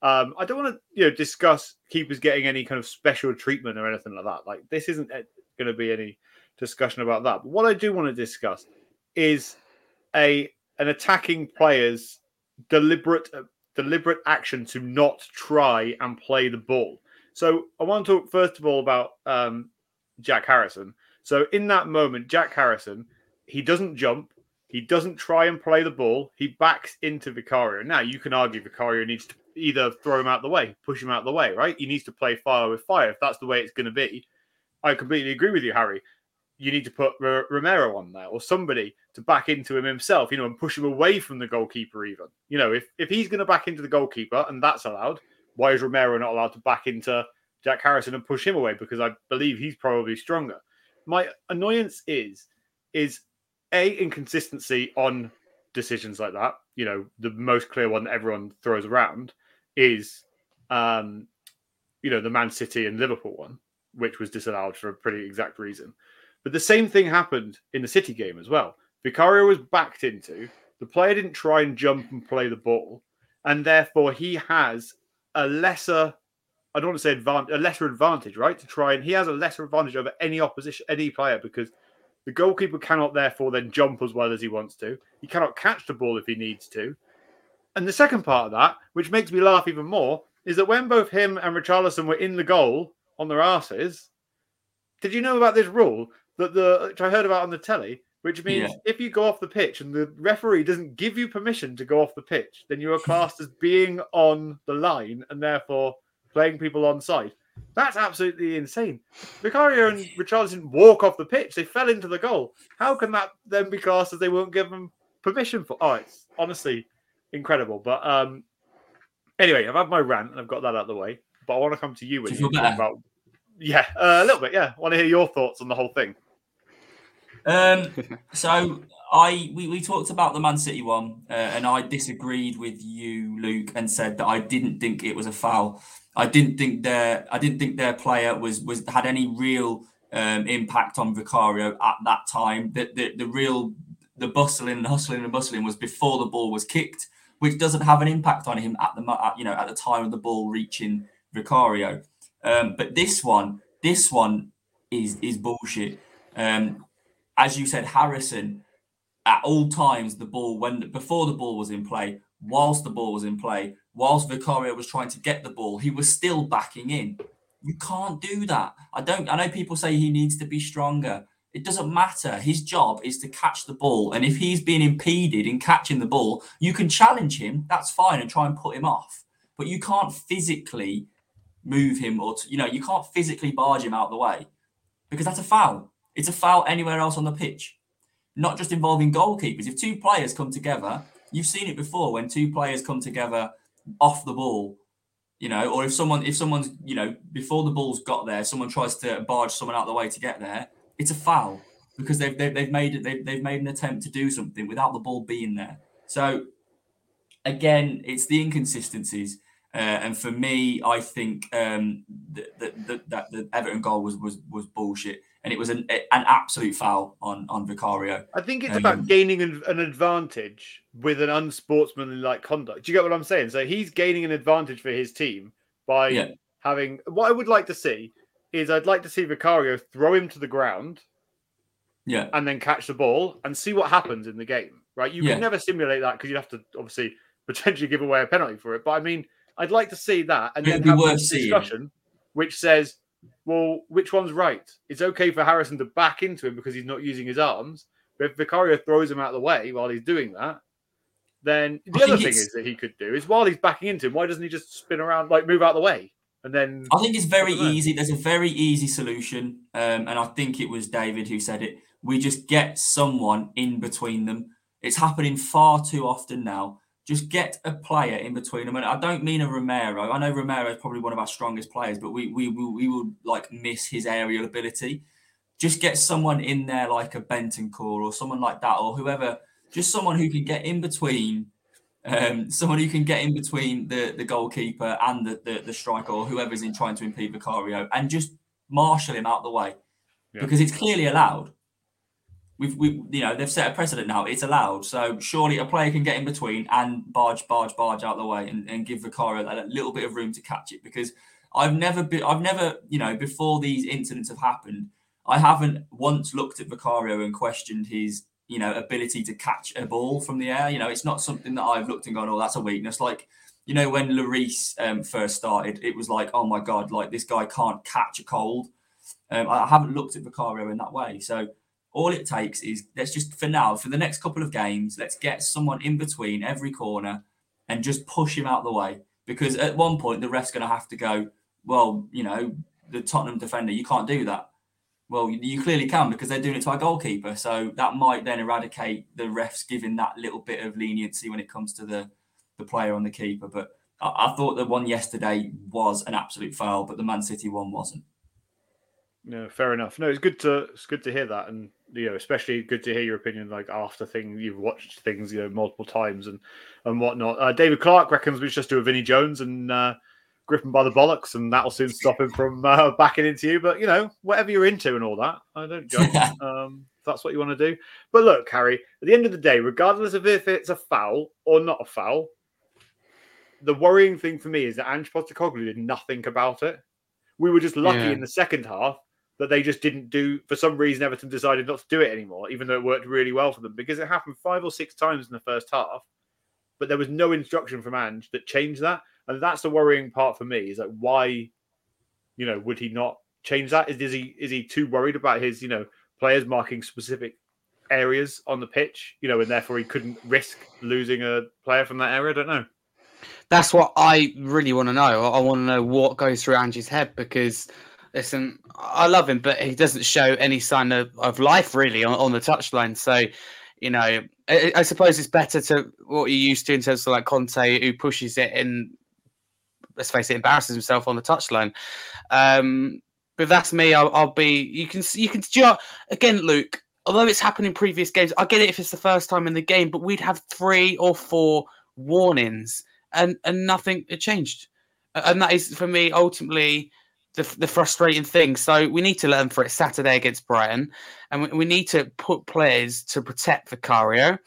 Um, I don't want to you know discuss keepers getting any kind of special treatment or anything like that. Like this isn't going to be any discussion about that. But what I do want to discuss is a an attacking player's deliberate deliberate action to not try and play the ball. So I want to talk first of all about um, Jack Harrison. So in that moment, Jack Harrison, he doesn't jump, he doesn't try and play the ball, he backs into Vicario. Now you can argue Vicario needs to either throw him out the way, push him out the way, right? He needs to play fire with fire if that's the way it's going to be. I completely agree with you, Harry you need to put R- Romero on there or somebody to back into him himself, you know, and push him away from the goalkeeper. Even, you know, if if he's going to back into the goalkeeper and that's allowed, why is Romero not allowed to back into Jack Harrison and push him away? Because I believe he's probably stronger. My annoyance is is a inconsistency on decisions like that. You know, the most clear one that everyone throws around is, um, you know, the Man City and Liverpool one, which was disallowed for a pretty exact reason. But the same thing happened in the City game as well. Vicario was backed into. The player didn't try and jump and play the ball, and therefore he has a lesser. I don't want to say advantage, a lesser advantage, right? To try and he has a lesser advantage over any opposition, any player, because the goalkeeper cannot therefore then jump as well as he wants to. He cannot catch the ball if he needs to. And the second part of that, which makes me laugh even more, is that when both him and Richarlison were in the goal on their asses, did you know about this rule that the which I heard about on the telly, which means yeah. if you go off the pitch and the referee doesn't give you permission to go off the pitch, then you are classed as being on the line and therefore playing people on side. That's absolutely insane. Vicario and Richarlison walk off the pitch. They fell into the goal. How can that then be classed as they won't give them permission for? Oh, it's honestly incredible. But um, anyway, I've had my rant and I've got that out of the way. But I want to come to you when you about. Yeah, uh, a little bit. Yeah, I want to hear your thoughts on the whole thing. Um, *laughs* so I we, we talked about the Man City one, uh, and I disagreed with you, Luke, and said that I didn't think it was a foul. I didn't think their I didn't think their player was was had any real um, impact on Vicario at that time. That the, the real the bustling and hustling and bustling was before the ball was kicked, which doesn't have an impact on him at the at, you know at the time of the ball reaching Vicario. Um, but this one, this one is is bullshit. Um, as you said, Harrison at all times the ball when before the ball was in play, whilst the ball was in play, whilst Vicario was trying to get the ball, he was still backing in. You can't do that. I don't. I know people say he needs to be stronger. It doesn't matter. His job is to catch the ball, and if he's being impeded in catching the ball, you can challenge him. That's fine, and try and put him off. But you can't physically move him, or you know, you can't physically barge him out the way because that's a foul. It's a foul anywhere else on the pitch, not just involving goalkeepers. If two players come together, you've seen it before when two players come together off the ball, you know, or if someone if someone's you know before the ball's got there, someone tries to barge someone out of the way to get there, it's a foul because they've they've, they've made they've, they've made an attempt to do something without the ball being there. So again, it's the inconsistencies. Uh, and for me, I think um, that, that, that the Everton goal was was was bullshit and it was an, an absolute foul on on Vicario. I think it's um, about gaining an, an, advantage with an unsportsmanlike conduct. Do you get what I'm saying? So he's gaining an advantage for his team by yeah. having. What I would like to see is I'd like to see Vicario throw him to the ground, yeah, and then catch the ball and see what happens in the game. Right? You yeah. can never simulate that because you'd have to obviously *laughs* potentially give away a penalty for it. But I mean, I'd like to see that and It'd then have a discussion which says well, which one's right? It's okay for Harrison to back into him because he's not using his arms. But if Vicario throws him out of the way while he's doing that, then the I other thing is that he could do is while he's backing into him, why doesn't he just spin around, like move out of the way? And then I think it's very easy. There's a very easy solution. Um, and I think it was David who said it. We just get someone in between them. It's happening far too often now just get a player in between them. And I don't mean a Romero. I know Romero is probably one of our strongest players, but we we we, we will like miss his aerial ability. Just get someone in there like a Bentancur or someone like that, or whoever. Just someone who can get in between. Um, someone who can get in between the, the goalkeeper and the, the, the striker or whoever's in trying to impede Vicario and just marshal him out the way yeah. because it's clearly allowed. We've we you know they've set a precedent now. It's allowed. So surely a player can get in between and barge, barge, barge out the way and, and give Vicario a little bit of room to catch it because I've never been I've never, you know, before these incidents have happened, I haven't once looked at Vicario and questioned his, you know, ability to catch a ball from the air. You know, it's not something that I've looked and gone, oh, that's a weakness. Like, you know, when Lloris um, first started, it was like, oh my God, like this guy can't catch a cold. Um, I haven't looked at Vicario in that way. So all it takes is let's just for now, for the next couple of games, let's get someone in between every corner and just push him out the way. Because at one point the ref's gonna have to go, well, you know, the Tottenham defender, you can't do that. Well, you clearly can because they're doing it to our goalkeeper. So that might then eradicate the refs giving that little bit of leniency when it comes to the, the player on the keeper. But I, I thought the one yesterday was an absolute foul, but the Man City one wasn't. No, fair enough. No, it's good to it's good to hear that, and you know, especially good to hear your opinion like after thing you've watched things you know multiple times and and whatnot. Uh, David Clark reckons we should just do a Vinnie Jones and uh, grip him by the bollocks, and that'll soon stop him from uh, backing into you. But you know, whatever you're into and all that, I don't judge. *laughs* um, if that's what you want to do. But look, Harry, at the end of the day, regardless of if it's a foul or not a foul, the worrying thing for me is that Ange Postecoglou did nothing about it. We were just lucky Yeah. in the second half that they just didn't do for some reason everton decided not to do it anymore even though it worked really well for them. Because it happened five or six times in the first half but there was no instruction from ange that changed that. And that's the worrying part for me is like why you know would he not change that? Is, is he is he too worried about his you know players marking specific areas on the pitch you know and therefore he couldn't risk losing a player from that area? I don't know. That's what I really want to know. I, want to know what goes through Angie's head because, listen, I love him, but he doesn't show any sign of, of life really on, on the touchline. So, you know, I, I suppose it's better to what you're used to in terms of like Conte, who pushes it and, let's face it, embarrasses himself on the touchline. Um, but that's me. I'll, I'll be. You can. You can. you know- again, Luke. Although it's happened in previous games, I get it if it's the first time in the game, but we'd have three or four warnings and and nothing had changed. And that is for me ultimately the the frustrating thing. So we need to learn for it Saturday against Brighton, and we, we need to put players to protect Vicario.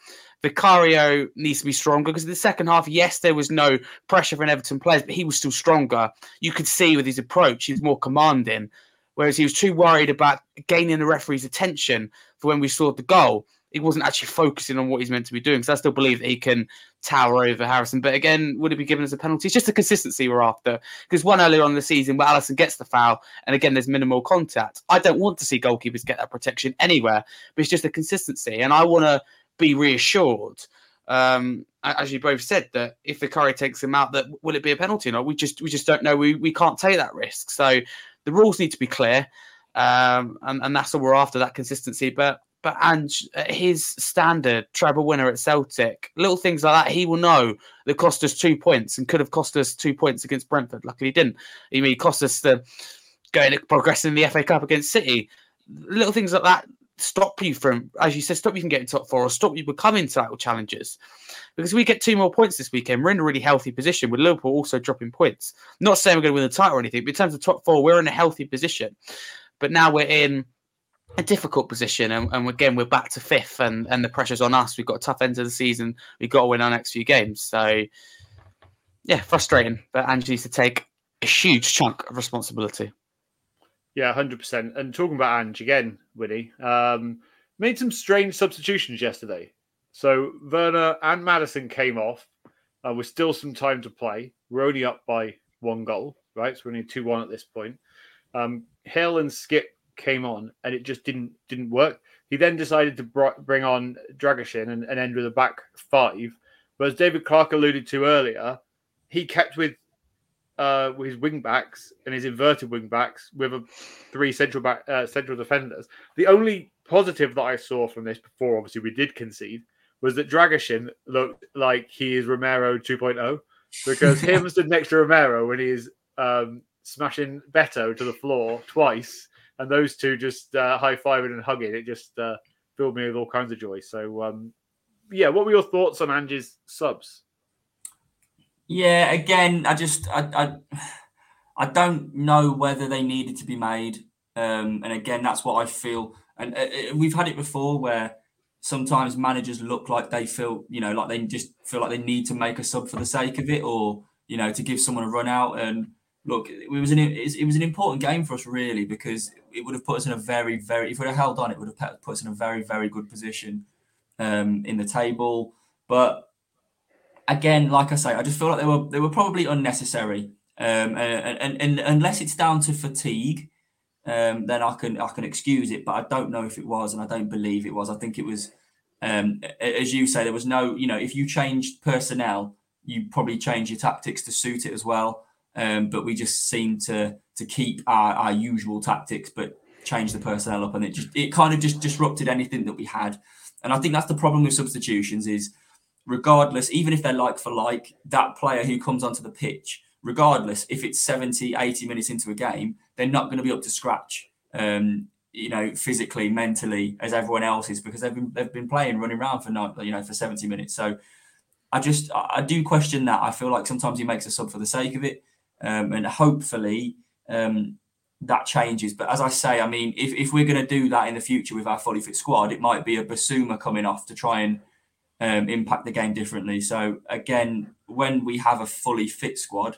Vicario needs to be stronger because in the second half, yes, there was no pressure from Everton players, but he was still stronger. You could see with his approach, he was more commanding. Whereas he was too worried about gaining the referee's attention for when we saw the goal. He wasn't actually focusing on what he's meant to be doing. So I still believe that he can tower over Harrison. But again, would it be given as a penalty? It's just the consistency we're after. Because one earlier on in the season where Alisson gets the foul, and again, there's minimal contact. I don't want to see goalkeepers get that protection anywhere, but it's just the consistency. And I want to be reassured, um, as you both said, that if Vicario takes him out, that will it be a penalty or not? We just we just don't know. We we can't take that risk. So the rules need to be clear, um, and and that's all we're after that consistency. But but Ange, at his standard treble winner at Celtic, little things like that, he will know that cost us two points and could have cost us two points against Brentford. Luckily, he didn't. I mean, he cost us the going progressing in the FA Cup against City. Little things like that stop you from, as you said, stop you from getting top four or stop you becoming title challengers. Because we get two more points this weekend, we're in a really healthy position with Liverpool also dropping points. Not saying we're going to win the title or anything, but in terms of top four, we're in a healthy position. But now we're in a difficult position, and, and again, we're back to fifth, and, and the pressure's on us. We've got a tough end of the season. We've got to win our next few games. So, yeah, frustrating. But Ange needs to take a huge chunk of responsibility. Yeah, hundred percent. And talking about Ange again, Wynnie um, made some strange substitutions yesterday. So Werner and Maddison came off. Uh, with still some time to play. We're only up by one goal, right? So we're only two one at this point. Um, Gil and Skipp came on, and it just didn't didn't work. He then decided to br- bring on Dragusin and, and end with a back five. But as David Clark alluded to earlier, he kept with uh, with his wing backs and his inverted wing backs with a three central back uh, central defenders. The only positive that I saw from this before, obviously, we did concede, was that Dragusin looked like he is Romero 2.0 *laughs* because him stood next to Romero when he's um, smashing Beto to the floor twice, and those two just uh, high fiving and hugging. It just uh, filled me with all kinds of joy. So, um, yeah, what were your thoughts on Ange's subs? Yeah, again, I just I I, I don't know whether they needed to be made. Um, and again, that's what I feel And uh, uh, we've had it before where sometimes managers look like they feel, you know, like they just feel like they need to make a sub for the sake of it, or you know, to give someone a run out. And look, it was an it was an important game for us really because it would have put us in a very very if we'd have held on, it would have put us in a very very good position um, in the table. But again, like I say, I just feel like they were they were probably unnecessary. Um, and, and, and unless it's down to fatigue, um, then I can I can excuse it. But I don't know if it was, and I don't believe it was. I think it was, um, as you say, there was no. You know, if you changed personnel, you probably change your tactics to suit it as well. Um, but we just seem to to keep our, our usual tactics, but change the personnel up, and it just it kind of just disrupted anything that we had. And I think that's the problem with substitutions is regardless, even if they're like for like, that player who comes onto the pitch, regardless if it's 70, 80 minutes into a game, they're not going to be up to scratch. Um, you know, physically, mentally, as everyone else is, because they've been they've been playing, running around for you know, for seventy minutes. So, I just I do question that. I feel like sometimes he makes a sub for the sake of it, um, and hopefully um, that changes. But as I say, I mean, if, if we're going to do that in the future with our fully fit squad, it might be a Bissouma coming off to try and um, impact the game differently. So again, when we have a fully fit squad,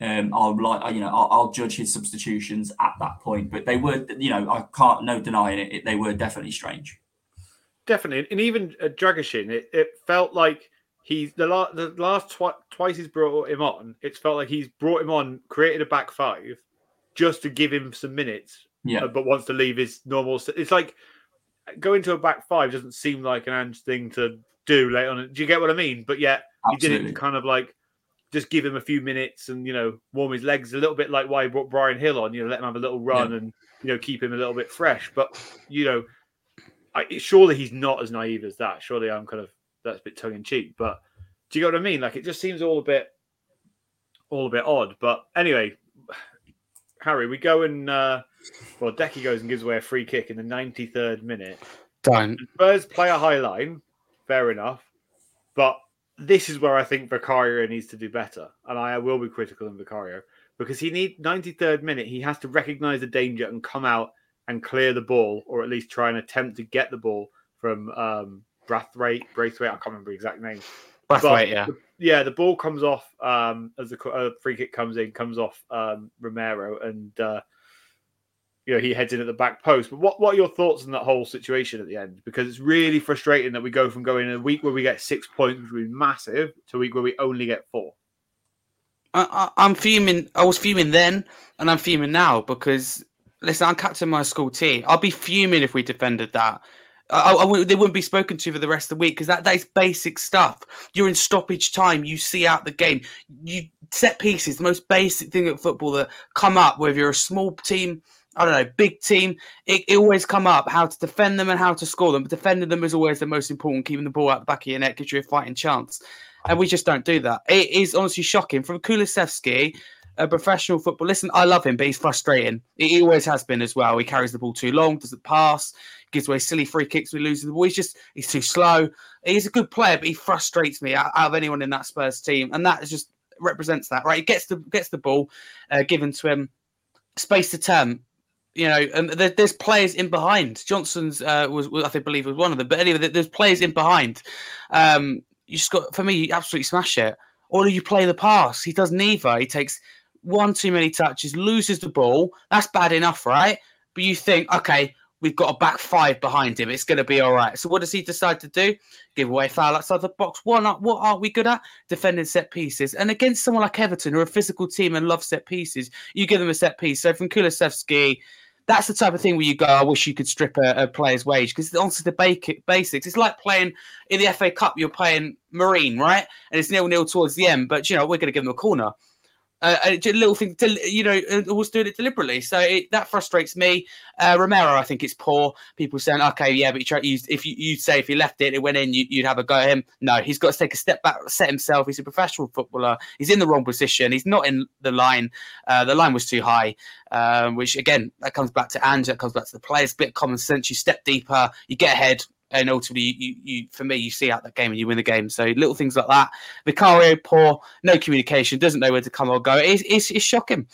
um, I'll like you know I'll, I'll, judge his substitutions at that point. But they were you know I can't no denying it, it they were definitely strange. Definitely, and even uh, Dragusin, it, it felt like he's the last the last twi- twice he's brought him on. It's felt like he's brought him on, created a back five, just to give him some minutes. Yeah, uh, but wants to leave his normal. It's like going to a back five doesn't seem like an Ange thing to do late on. Do you get what I mean? But yet Absolutely. he did it to kind of like just give him a few minutes and you know warm his legs a little bit like why he brought Bryan Gil on. You know, let him have a little run yeah. and you know keep him a little bit fresh. But you know, I, surely he's not as naive as that. Surely I'm kind of that's a bit tongue in cheek. But do you get what I mean? Like it just seems all a bit all a bit odd. But anyway, Harry, we go and uh, well, Deki goes and gives away a free kick in the 93rd minute. Done. Spurs play a high line fair enough. But this is where I think Vicario needs to do better. And I will be critical of Vicario because he need 93rd minute, he has to recognize the danger and come out and clear the ball, or at least try and attempt to get the ball from um, Branthwaite. Braithwaite, I can't remember the exact name. Branthwaite, yeah. The, yeah, the ball comes off um, as the uh, free kick comes in, comes off um, Romero, and uh, you know he heads in at the back post. But what what are your thoughts on that whole situation at the end? Because it's really frustrating that we go from going in a week where we get six points, which would be massive, to a week where we only get four. I, am fuming. I was fuming then, and I'm fuming now because listen, I'm captain of my school team. I'll be fuming if we defended that. I, I, they wouldn't be spoken to for the rest of the week because that, that is basic stuff. You're in stoppage time. You see out the game. You set pieces, the most basic thing at football that come up. Whether you're a small team I don't know, big team, it, it, always come up how to defend them and how to score them. But defending them is always the most important. Keeping the ball out the back of your net gives you a fighting chance. And we just don't do that. It is honestly shocking. From Kulusevski, a professional football. Listen, I love him, but he's frustrating. He always has been as well. He carries the ball too long, doesn't pass, gives away silly free kicks. We lose the ball. He's just he's too slow. He's a good player, but he frustrates me out, out of anyone in that Spurs team, and that just represents that. Right, he gets the gets the ball uh, given to him, space to turn you know, and there, there's players in behind. Johnson's uh, was, was, I think, believe was one of them. But anyway, there's players in behind. Um, you just got for me, you absolutely smash it. Or do you play the pass? He does neither. He takes one too many touches, loses the ball. That's bad enough, right? But you think, okay, we've got a back five behind him. It's going to be all right. So what does he decide to do? Give away foul outside the box. What, what are we good at? Defending set pieces. And against someone like Everton, who are a physical team and love set pieces, you give them a set piece. So from Kulusevski, that's the type of thing where you go, I wish you could strip a, a player's wage because honestly, the basics. It's like playing in the FA Cup. You're playing Marine, right? And it's nil nil towards the end, but you know we're going to give them a corner uh, a little thing to you know was doing it deliberately. So it, that frustrates me. Uh, romero i think it's poor. People saying okay yeah but you try use if you you say if he left it it went in you, would have a go at him. No he's got to take a step back set himself. He's a professional footballer. He's in the wrong position. He's not in the line. Uh, the line was too high um, which again that comes back to Ange, that comes back to the players. Bit of common sense. You step deeper you get ahead and ultimately, you, you, for me, you see out that game and you win the game. So little things like that. Vicario poor, no communication, doesn't know where to come or go. It's, it's, it's shocking.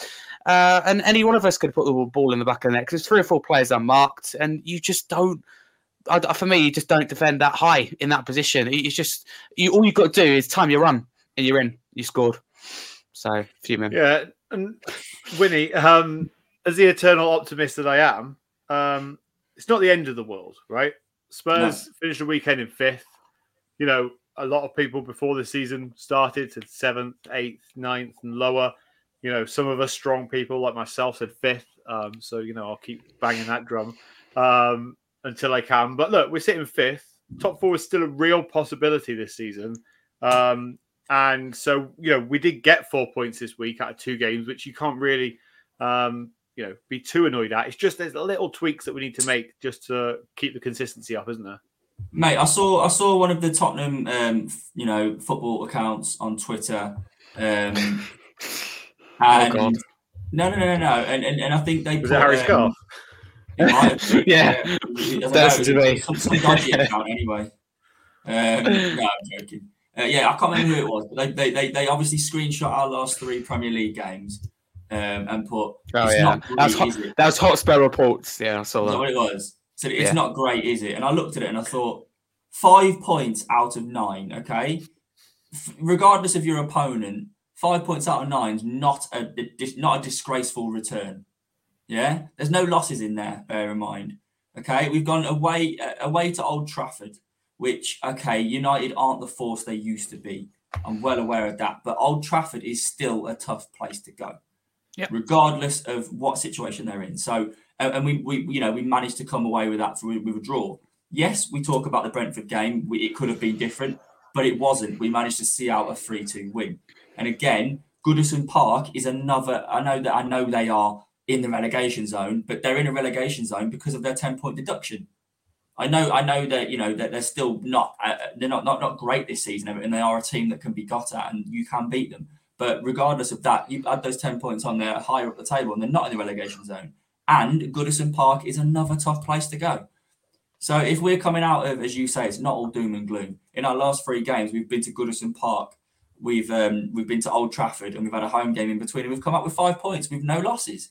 uh, and any one of us could put the ball in the back of the net because three or four players unmarked, and you just don't. I, for me, you just don't defend that high in that position. It's just you, all you've got to do is time your run, and you're in. You scored. So, few men. Yeah, and Wynnie, um, as the eternal optimist that I am, um, it's not the end of the world, right? Spurs no. finished the weekend in fifth. You know, a lot of people before the season started said seventh, eighth, ninth, and lower. You know, some of us strong people like myself said fifth. Um, so you know, I'll keep banging that drum um, until I can. But look, we're sitting fifth. Top four is still a real possibility this season. Um, and so, you know, we did get four points this week out of two games, which you can't really, um, you know, be too annoyed at. It's just there's little tweaks that we need to make just to keep the consistency up, isn't there? Mate, I saw I saw one of the Tottenham, um, you know, football accounts on Twitter, um, *laughs* oh, and oh no, no, no, no, no, and, and and I think they was put, it Harry um, Scarf? *laughs* yeah, uh, that's to me. Some, some dodgy *laughs* account anyway. Um, no, I'm joking. Uh, yeah, I can't remember who it was, but they, they, they, they obviously screenshot our last three Premier League games um, and put. Oh yeah, that was hot, that was Hotspur reports. Yeah, I saw that. that what it was? So it's yeah. not great, is it? And I looked at it and I thought, five points out of nine. Okay, F- regardless of your opponent, five points out of nine is not a, a not a disgraceful return. Yeah, there's no losses in there. Bear in mind. Okay, we've gone away uh, away to Old Trafford, which okay, United aren't the force they used to be. I'm well aware of that, but Old Trafford is still a tough place to go, yep. regardless of what situation they're in. So and we, we you know we managed to come away with that through with a draw. Yes, we talk about the Brentford game. We, it could have been different, but it wasn't. We managed to see out a three-two win. And again, Goodison Park is another. I know that I know they are in the relegation zone, but they're in a relegation zone because of their ten-point deduction. I know, I know that you know that they're still not uh, they're not, not not great this season, and they are a team that can be got at, and you can beat them. But regardless of that, you add those ten points on, they're higher up the table, and they're not in the relegation zone and Goodison Park is another tough place to go. So if we're coming out of, as you say, it's not all doom and gloom. In our last three games, we've been to Goodison Park, we've um, we've been to Old Trafford, and we've had a home game in between, and we've come up with five points with no losses.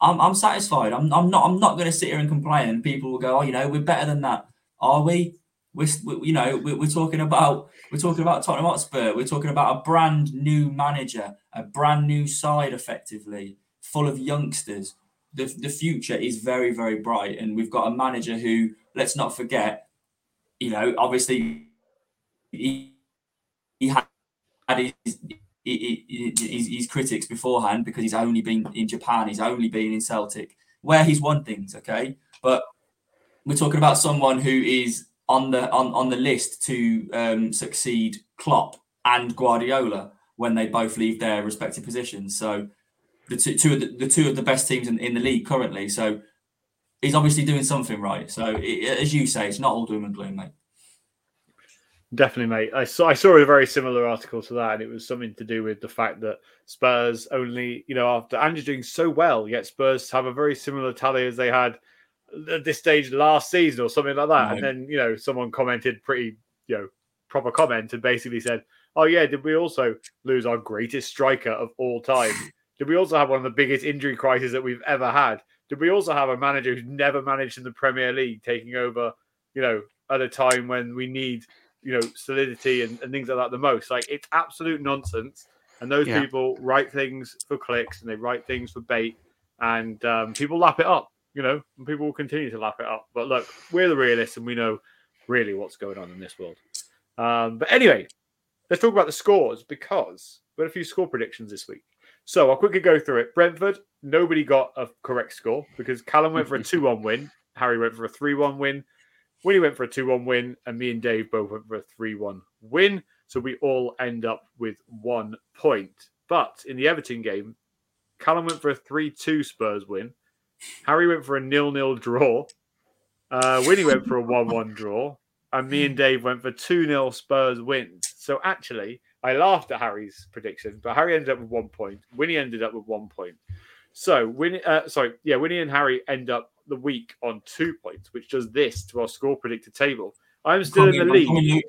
I'm, I'm satisfied. I'm, I'm not I'm not going to sit here and complain, and people will go, oh, you know, we're better than that. Are we? We're, we, you know, we're, talking about we're talking about Tottenham Hotspur. We're talking about a brand new manager, a brand new side, effectively full of youngsters the, the future is very, very bright. And we've got a manager who, let's not forget, you know, obviously he, he had his, his critics beforehand because he's only been in Japan, he's only been in Celtic, where he's won things, okay? But we're talking about someone who is on the on, on the list to um, succeed Klopp and Guardiola when they both leave their respective positions. So the two, two of the, the, two of the best teams in, in the league currently. So he's obviously doing something right. So it, as you say, it's not all doom and gloom, mate. Definitely, mate. I saw I saw a very similar article to that, and it was something to do with the fact that Spurs only, you know, after Andrew's doing so well, yet Spurs have a very similar tally as they had at this stage last season or something like that. Right. And then, you know, someone commented pretty, you know, proper comment and basically said, Oh yeah, did we also lose our greatest striker of all time? *sighs* Did we also have one of the biggest injury crises that we've ever had? Did we also have a manager who's never managed in the Premier League taking over, you know, at a time when we need, you know, solidity and, and things like that the most? Like it's absolute nonsense. And those yeah. people write things for clicks and they write things for bait, and um, people lap it up, you know, and people will continue to lap it up. But look, we're the realists and we know really what's going on in this world. Um, but anyway, let's talk about the scores because we had a few score predictions this week. So I'll quickly go through it. Brentford, nobody got a correct score because Callum went for a *laughs* 2 1 win. Harry went for a 3 1 win. Wynnie went for a 2 1 win. And me and Dave both went for a 3 1 win. So we all end up with one point. But in the Everton game, Callum went for a 3 2 Spurs win. Harry went for a nil nil draw. Uh, Wynnie went for a *laughs* 1 1 draw. And me and Dave went for 2 0 Spurs wins. So actually, I laughed at Harry's prediction, but Harry ended up with one point. Wynnie ended up with one point. So Wynnie, uh, sorry, yeah, Wynnie and Harry end up the week on two points, which does this to our score predictor table. I'm still in the lead.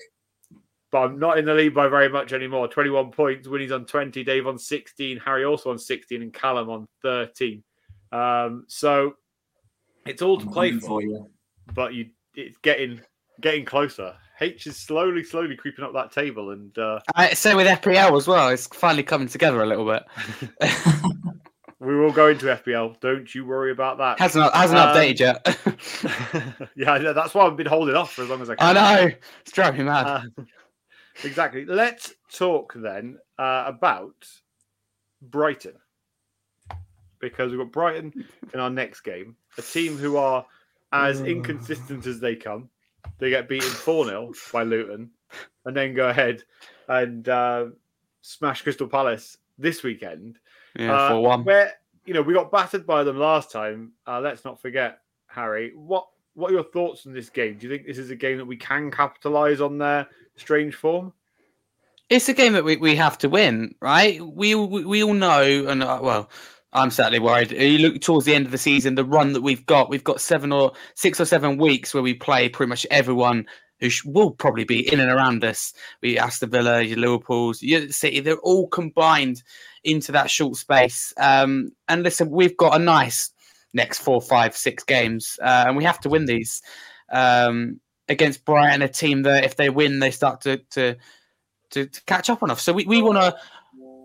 but I'm not in the lead by very much anymore. 21 points. Wynnie's on 20, Dave on 16, Harry also on 16, and Callum on 13. Um, so it's all to I'm play for, for you. but you it's getting getting closer. H is slowly, slowly creeping up that table, and uh, I say with FPL as well, it's finally coming together a little bit. *laughs* we will go into FPL. Don't you worry about that. hasn't hasn't Um, updated yet. *laughs* *laughs* yeah, yeah, that's why I've been holding off for as long as I can. I know it's driving me mad. Uh, exactly. Let's talk then uh, about Brighton because we've got Brighton in our next game, a team who are as inconsistent as they come. They get beaten 4 0 by Luton and then go ahead and uh, smash Crystal Palace this weekend. yeah, Uh, one. Where you know we got battered by them last time. Uh, let's not forget, Harry. What what are your thoughts on this game? Do you think this is a game that we can capitalize on their strange form? It's a game that we, we have to win, right? We all- we, we all know, and uh, well, I'm sadly worried. You look towards the end of the season, the run that we've got, we've got seven or six or seven weeks where we play pretty much everyone who will probably be in and around us. We Aston Villa, your Liverpool's, your City, they're all combined into that short space. Um, and listen, we've got a nice next four, five, six games, uh, and we have to win these um, against Brighton, a team that if they win, they start to to to, to catch up on us. So we, we want to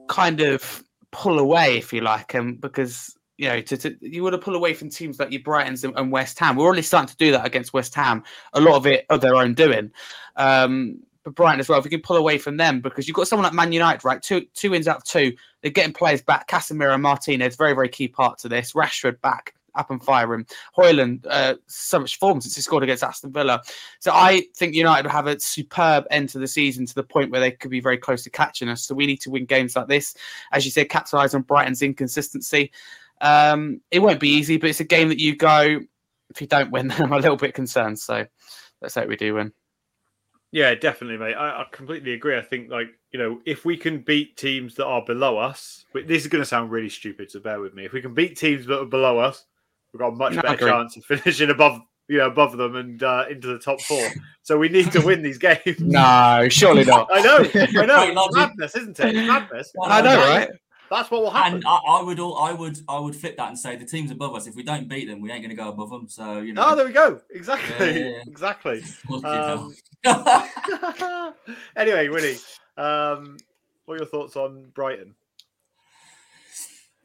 kind of pull away, if you like, um, because you know to, to you want to pull away from teams like your Brightons and, and West Ham. We're already starting to do that against West Ham. A lot of it of their own doing. Um, but Brighton as well, if we can pull away from them, because you've got someone like Man United, right? Two two wins out of two. They're getting players back. Casemiro and Martinez, very very key part to this. Rashford back up and firing. Højlund, uh, so much form since he scored against Aston Villa. So I think United will have a superb end to the season to the point where they could be very close to catching us. So we need to win games like this. As you said, capitalize on Brighton's inconsistency. Um, it won't be easy, but it's a game that you go, if you don't win, *laughs* then I'm a little bit concerned. So let's hope we do win. Yeah, definitely, mate. I, I completely agree. I think, like, you know, if we can beat teams that are below us, this is going to sound really stupid, so bear with me. If we can beat teams that are below us, we've got a much No, I better agree. chance of *laughs* finishing above, you know, above them and uh, into the top four. So we need to win these *laughs* games. No, surely not. *laughs* I know, I know. Great It's madness, isn't it? It's madness. I know, right? That's what will happen. And I, I would all, I would I would flip that and say the teams above us. If we don't beat them, we ain't going to go above them. So you know. Oh, there we go. Exactly. Yeah, yeah, yeah. Exactly. Um, anyway, Wynnie, um, what are your thoughts on Brighton?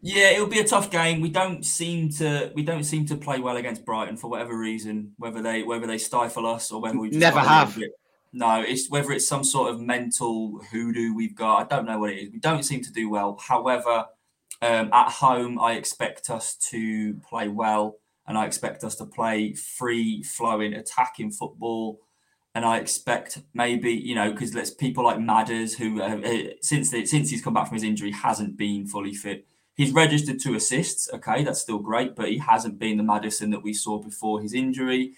Yeah, it'll be a tough game. We don't seem to we don't seem to play well against Brighton for whatever reason. Whether they whether they stifle us or whether we just Never got a little have. bit- No, it's whether it's some sort of mental hoodoo we've got. I don't know what it is. We don't seem to do well. However, um, at home, I expect us to play well, and I expect us to play free flowing, attacking football. And I expect maybe you know because let's people like Madders who uh, since the, since he's come back from his injury hasn't been fully fit. He's registered two assists. Okay, that's still great, but he hasn't been the Maddison that we saw before his injury.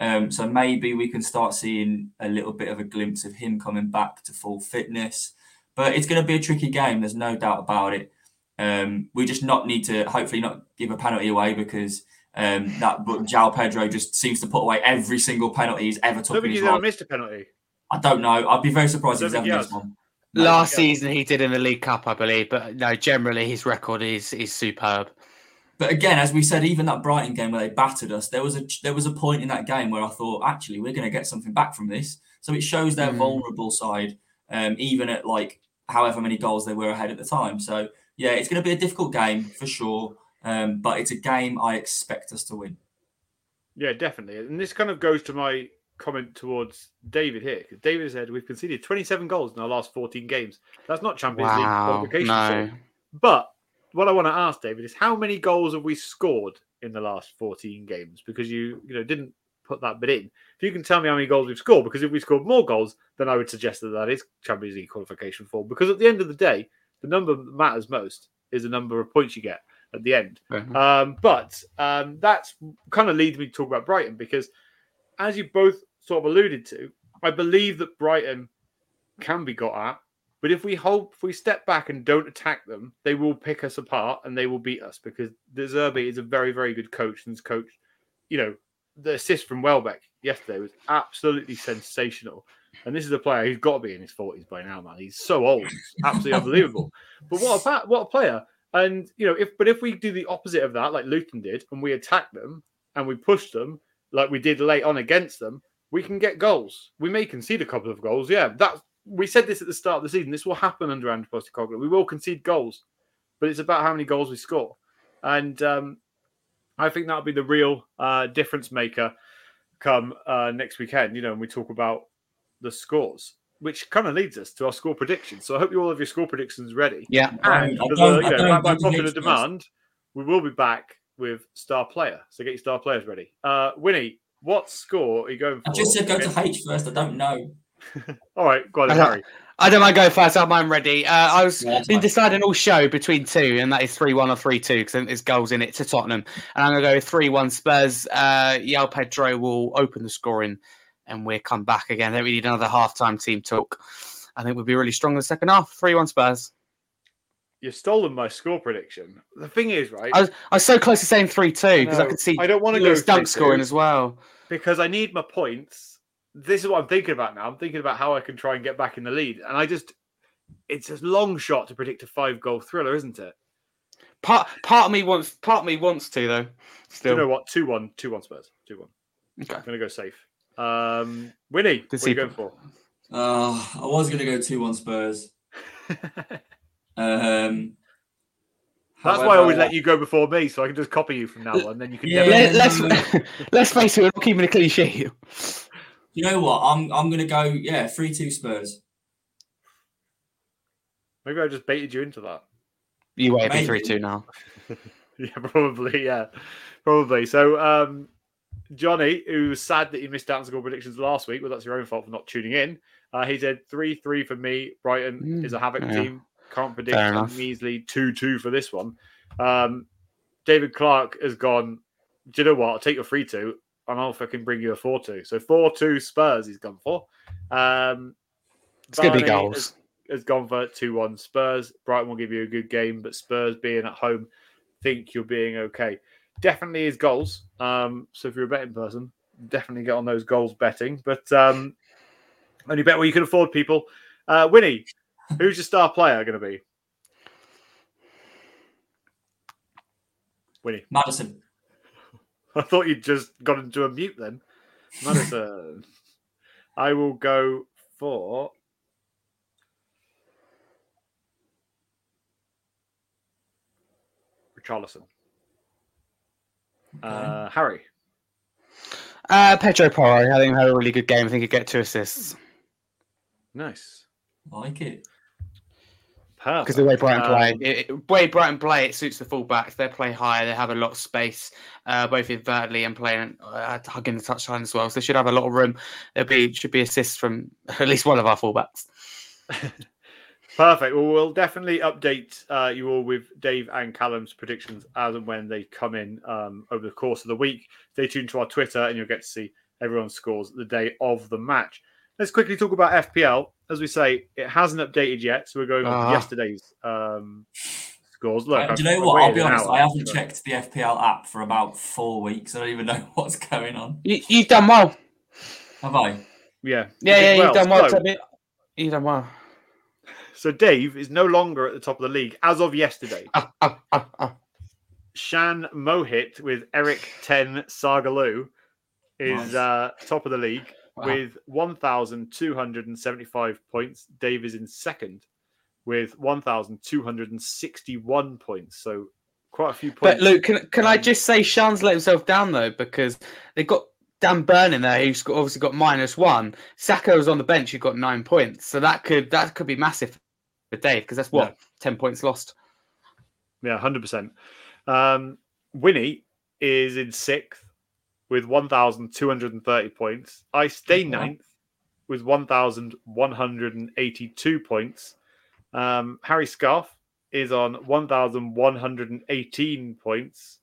Um, so maybe we can start seeing a little bit of a glimpse of him coming back to full fitness. But it's going to be a tricky game. There's no doubt about it. Um, we just not need to hopefully not give a penalty away because um, that but João Pedro just seems to put away every single penalty he's ever took don't in his life. missed a penalty. I don't know. I'd be very surprised if he's ever he missed one. No. Last season he did in the League Cup, I believe, but no, generally his record is is superb. But again, as we said, even that Brighton game where they battered us, there was a there was a point in that game where I thought, actually, we're going to get something back from this. So it shows their Mm. vulnerable side, um, even at like however many goals they were ahead at the time. So yeah, it's going to be a difficult game for sure. Um, but it's a game I expect us to win. Yeah, definitely. And this kind of goes to my comment towards David here. David said we've conceded 27 goals in our last 14 games. That's not Champions League qualification. no. But what I want to ask David is how many goals have we scored in the last 14 games? Because you, you know, didn't put that bit in. If you can tell me how many goals we've scored, because if we scored more goals, then I would suggest that that is Champions League qualification form. Because at the end of the day, the number that matters most is the number of points you get at the end. Um, but um, that's kind of leads me to talk about Brighton because, as you both sort of alluded to, I believe that Brighton can be got at. But if we hold, if we step back and don't attack them, they will pick us apart and they will beat us because De Zerbi is a very, very good coach and has coached. You know, the assist from Welbeck yesterday was absolutely sensational. And this is a player who's got to be in his 40s by now, man. He's so old. It's absolutely *laughs* unbelievable. But what a, what a player. And, you know, if but if we do the opposite of that, like Luton did, and we attack them and we push them like we did late on against them, we can get goals. We may concede a couple of goals. Yeah, that's we said this at the start of the season. This will happen under Ange Postecoglou. We will concede goals, but it's about how many goals we score. And um, I think that'll be the real uh, difference maker come uh, next weekend. You know, when we talk about the scores, which kind of leads us to our score predictions. So I hope you all have your score predictions ready. Yeah. And I for don't- the, you know, by, by popular demand, we will be back with star player. So get your star players ready. Uh, Wynnie, what score are you going for? I just said go to H first. I don't know. *laughs* All right, go on, then. Harry. I don't mind going first. I'm I'm ready. Uh, I was Yeah, been deciding all show between two, and that is three one or three two because there's goals in it to Tottenham. And I'm gonna go three one Spurs. Uh, João Pedro will open the scoring, and we'll come back again. I think we need another halftime team talk. I think we'll be really strong in the second half. Three one Spurs. You've stolen my score prediction. The thing is, right? I was I was so close to saying three two because I know. could see I don't want to go Lewis Dunk scoring as well. because I need my points. This is what I'm thinking about now. I'm thinking about how I can try and get back in the lead, and I just. It's a long shot to predict a five goal thriller, isn't it? Part part of me wants part of me wants to though. Do Still, you know what? 2 1, 2 1 Spurs. 2 1. Okay. I'm going to go safe. Um, Wynnie, what are see- you going for? Uh, I was going to go 2 1 Spurs. *laughs* Um, That's why I always let you go before me, so I can just copy you from now on. Then you can Yeah. never. Let, let's *laughs* *laughs* let's face it, we're not keeping a clean sheet. You know what? I'm I'm going to go, yeah, 3 2 Spurs. Maybe I just baited you into that. You wait, Maybe. three two now. *laughs* Yeah, probably. Yeah, probably. So, um, Johnny, who's sad that he missed out on score predictions last week, well, that's your own fault for not tuning in. Uh, he said 3 3 for me. Brighton Mm, is a havoc yeah. team. Can't predict a measly 2 2 for this one. Um, David Clark has gone, do you know what? I'll take your 3 2 and I'll fucking bring you a 4 2. So 4 2 Spurs he's gone for. Um, it's going to be goals. Has, has gone for 2 1 Spurs. Brighton will give you a good game, but Spurs being at home, think you're being okay. Definitely is goals. Um, so if you're a betting person, definitely get on those goals betting. But um, only bet where you can afford people. Uh, Wynnie, who's your star player going to be? Wynnie. Maddison. *laughs* I thought you'd just got into a mute then. Maddison. *laughs* I will go for. Richarlison. Uh, Harry. Uh, Pedro Porro, I think he had a really good game. I think he'd get two assists Nice. like it. Perfect. because the way Brighton Um, play, it, it- way Brighton play, it suits the fullbacks. They play high, they have a lot of space, uh, both invertedly and playing uh, hugging the touchline as well. So they should have a lot of room. There be should be assists from *laughs* at least one of our fullbacks. *laughs* Perfect. Well, we'll definitely update uh, you all with Dave and Callum's predictions as and when they come in um, over the course of the week. Stay tuned to our Twitter and you'll get to see everyone's scores the day of the match. Let's quickly talk about FPL. As we say, it hasn't updated yet, so we're going on Ah. yesterday's um, scores. Look, Uh, do you know I've what? I'll be honest. hour, I haven't so- checked the FPL app for about four weeks. I don't even *laughs* know what's going on. You, you've done well. Have I? Yeah, Yeah, yeah, did you've done well. So- You've done well. So Dave is no longer at the top of the league as of yesterday. Ah, ah. Shan Mohit with Eric Ten Sagaloo is Nice. uh, top of the league Wow. with 1,275 points. Dave is in second with 1,261 points. So quite a few points. But Luke, can, can I Um, just say Sean's let himself down though because they've got Dan Burn in there who's got, obviously got minus one. Was on the bench who got nine points, so that could that could be massive for Dave because that's what Yeah. ten points lost. Yeah, hundred percent. Um, Wynnie is in sixth with one thousand two hundred and thirty points. I stay ninth with one thousand one hundred and eighty-two points. Um, Harry Scarf is on one thousand one hundred and eighteen points,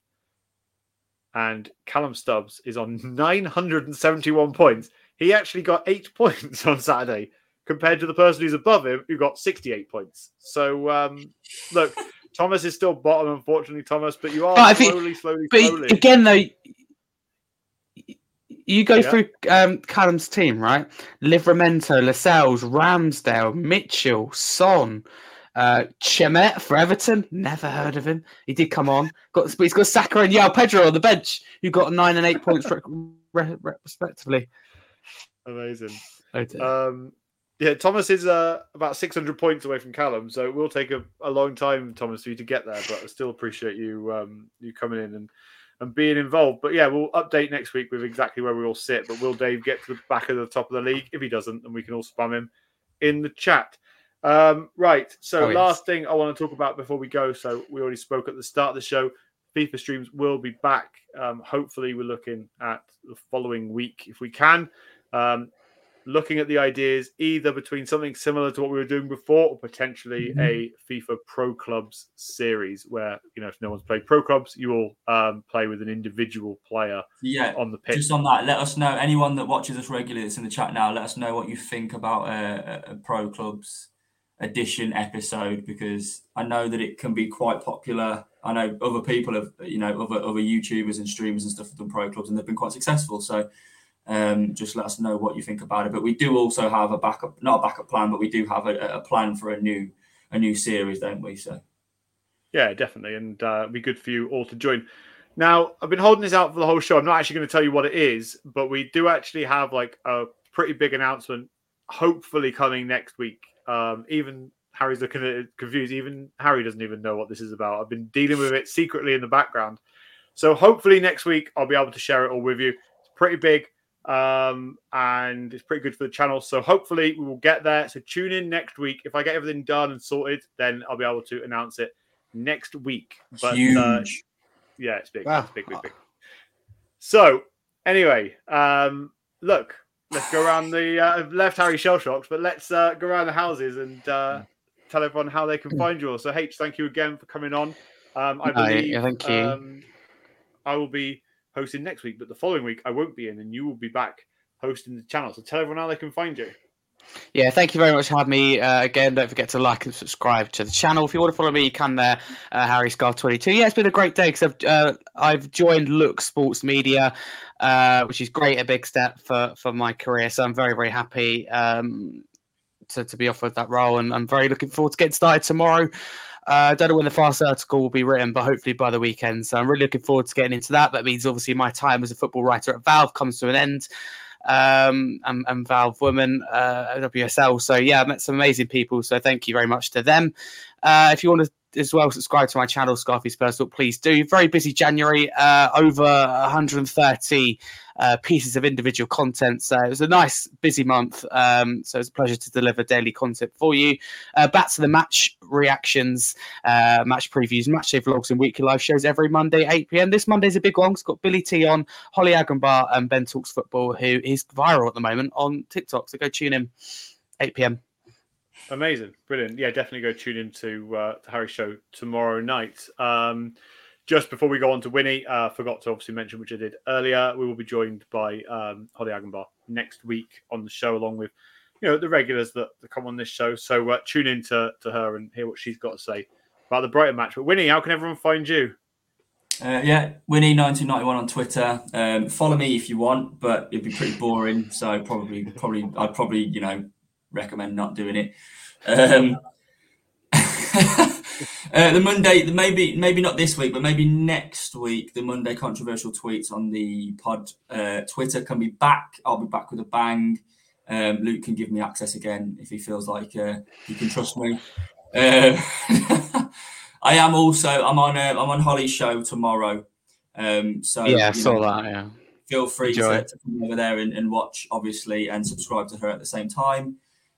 and Callum Stubbs is on nine hundred and seventy-one points. He actually got eight *laughs* points on Saturday compared to the person who's above him who got sixty-eight points. So um, look. *laughs* Thomas is still bottom, unfortunately, Thomas, but you are But I think- slowly, slowly, But slowly. again, though, You go Yeah. through um, Callum's team, right? Livramento, Lascelles, Ramsdale, Mitchell, Son, uh, Chermiti for Everton. Never heard of him. He did come on. Got, he's got Saka and João Pedro on the bench, who got nine and eight points re- re- re- respectively. Amazing. Um, yeah, Thomas is uh, about 600 points away from Callum, so it will take a, a long time, Thomas, for you to get there. But I still appreciate you um, you coming in and, and being involved. But yeah, we'll update next week with exactly where we all sit. But will Dave get to the back of the top of the league? If he doesn't, then we can all spam him in the chat. Um, right. So Oh, yes. last thing I want to talk about before we go. So we already spoke at the start of the show. FIFA streams will be back. Um, hopefully, we're looking at the following week if we can. Um, looking at the ideas either between something similar to what we were doing before or potentially Mm-hmm. a FIFA Pro Clubs series where, you know, if no one's played Pro Clubs, you will um, play with an individual player Yeah, on the pitch. just on that, let us know. Anyone that watches us regularly that's in the chat now, let us know what you think about a, a, a Pro Clubs edition episode because I know that it can be quite popular. I know other people have, you know, other other YouTubers and streamers and stuff have done Pro Clubs and they've been quite successful. So um, just let us know what you think about it. But we do also have a backup, not a backup plan, but we do have a, a plan for a new a new series, don't we? So Yeah, definitely. And uh, it'd be good for you all to join. Now, I've been holding this out for the whole show. I'm not actually going to tell you what it is, but we do actually have like a pretty big announcement, hopefully coming next week. Um, even Harry's looking at it confused. Even Harry doesn't even know what this is about. I've been dealing with it secretly in the background. So hopefully next week I'll be able to share it all with you. It's pretty big um, and it's pretty good for the channel. So hopefully we will get there. So tune in next week. If I get everything done and sorted, then I'll be able to announce it next week. But huge. uh, yeah, it's big. Wow. It's big, big, big. So anyway, um, look, let's go around the uh, I've left Harry shell shocked, but let's uh, go around the houses and uh, tell everyone how they can find you. all. So H, thank you again for coming on. Um, I No, believe thank you. Um, I will be hosting next week, but the following week I won't be in, and you will be back hosting the channel. So tell everyone how they can find you. Yeah, thank you very much for having me uh, again. Don't forget to like and subscribe to the channel. If you want to follow me, you can there, uh, Harry Scar twenty two. Yeah, it's been a great day because I've uh, I've joined Look Sports Media, uh, which is great, a big step for for my career. So I'm very very happy um, to to be offered that role, and I'm very looking forward to getting started tomorrow. Uh, I don't know when the fast article will be written, but hopefully by the weekend. So I'm really looking forward to getting into that. That means obviously my time as a football writer at Valve comes to an end um, and, and Valve Women, uh, WSL. So yeah, I met some amazing people. So thank you very much to them. Uh, if you want to as well subscribe to my channel, Scarfy Spurs, please do. Very busy January, uh, over 130 uh, pieces of individual content. So it was a nice busy month. Um, so it's a pleasure to deliver daily content for you. Uh, back to the match reactions, uh, match previews, match day vlogs, and weekly live shows every Monday, 8 pm. This Monday's a big one. It's got Billy T on, Holly Agambar, and Ben Talks Football, who is viral at the moment on TikTok. So go tune in, 8 pm. Amazing, brilliant. Yeah, definitely go tune into uh, to Harry's show tomorrow night. Um, just before we go on to Wynnie, uh, forgot to obviously mention, which I did earlier, we will be joined by um, Holly Agenbar next week on the show, along with you know the regulars that, that come on this show. So uh, tune in to, to her and hear what she's got to say about the Brighton match. But Wynnie, how can everyone find you? Uh, yeah, Winnie1991 on Twitter. Um, follow me if you want, but it'd be pretty boring. So probably, probably, I'd probably, you know, recommend not doing it. Um, *laughs* uh, the Monday, maybe, maybe not this week, but maybe next week. The Monday controversial tweets on the pod uh, Twitter can be back. I'll be back with a bang. Um, Luke can give me access again if he feels like uh, he can trust me. Uh, *laughs* I am also I'm on uh, I'm on Holly's show tomorrow. Um, so yeah, I saw know, that. Yeah. Feel free to, to come over there and, and watch, obviously, and subscribe to her at the same time.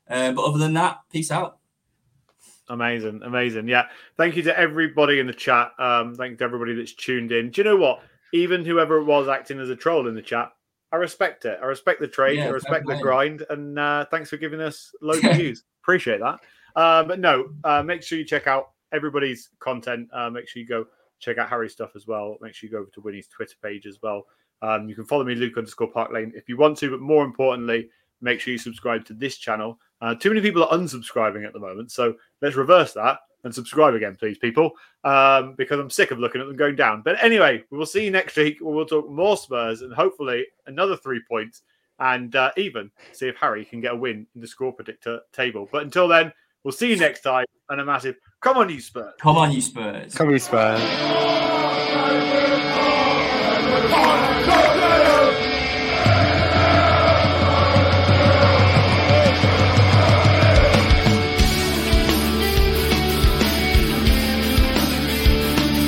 Uh, but other than that, peace out. Amazing, amazing. Yeah. Thank you to everybody in the chat. Um, thank you to everybody that's tuned in. Do you know what? Even whoever it was acting as a troll in the chat, I respect it. I respect the trade. Yeah, I respect the grind. And uh, thanks for giving us loads of *laughs* views. Appreciate that. Uh, but no, uh, make sure you check out everybody's content. Uh, make sure you go check out Harry's stuff as well. Make sure you go over to Wynnie's Twitter page as well. Um, you can follow me, Luke underscore Park Lane, if you want to. But more importantly, make sure you subscribe to this channel. Uh, too many people are unsubscribing at the moment, so let's reverse that and subscribe again, please, people, um, because I'm sick of looking at them going down. But anyway, we will see you next week. We'll talk more Spurs and hopefully another three points and uh, even see if Harry can get a win in the score predictor table. But until then, we'll see you next time. And a massive come on, you Spurs. Come on, you Spurs. Come on, you Spurs.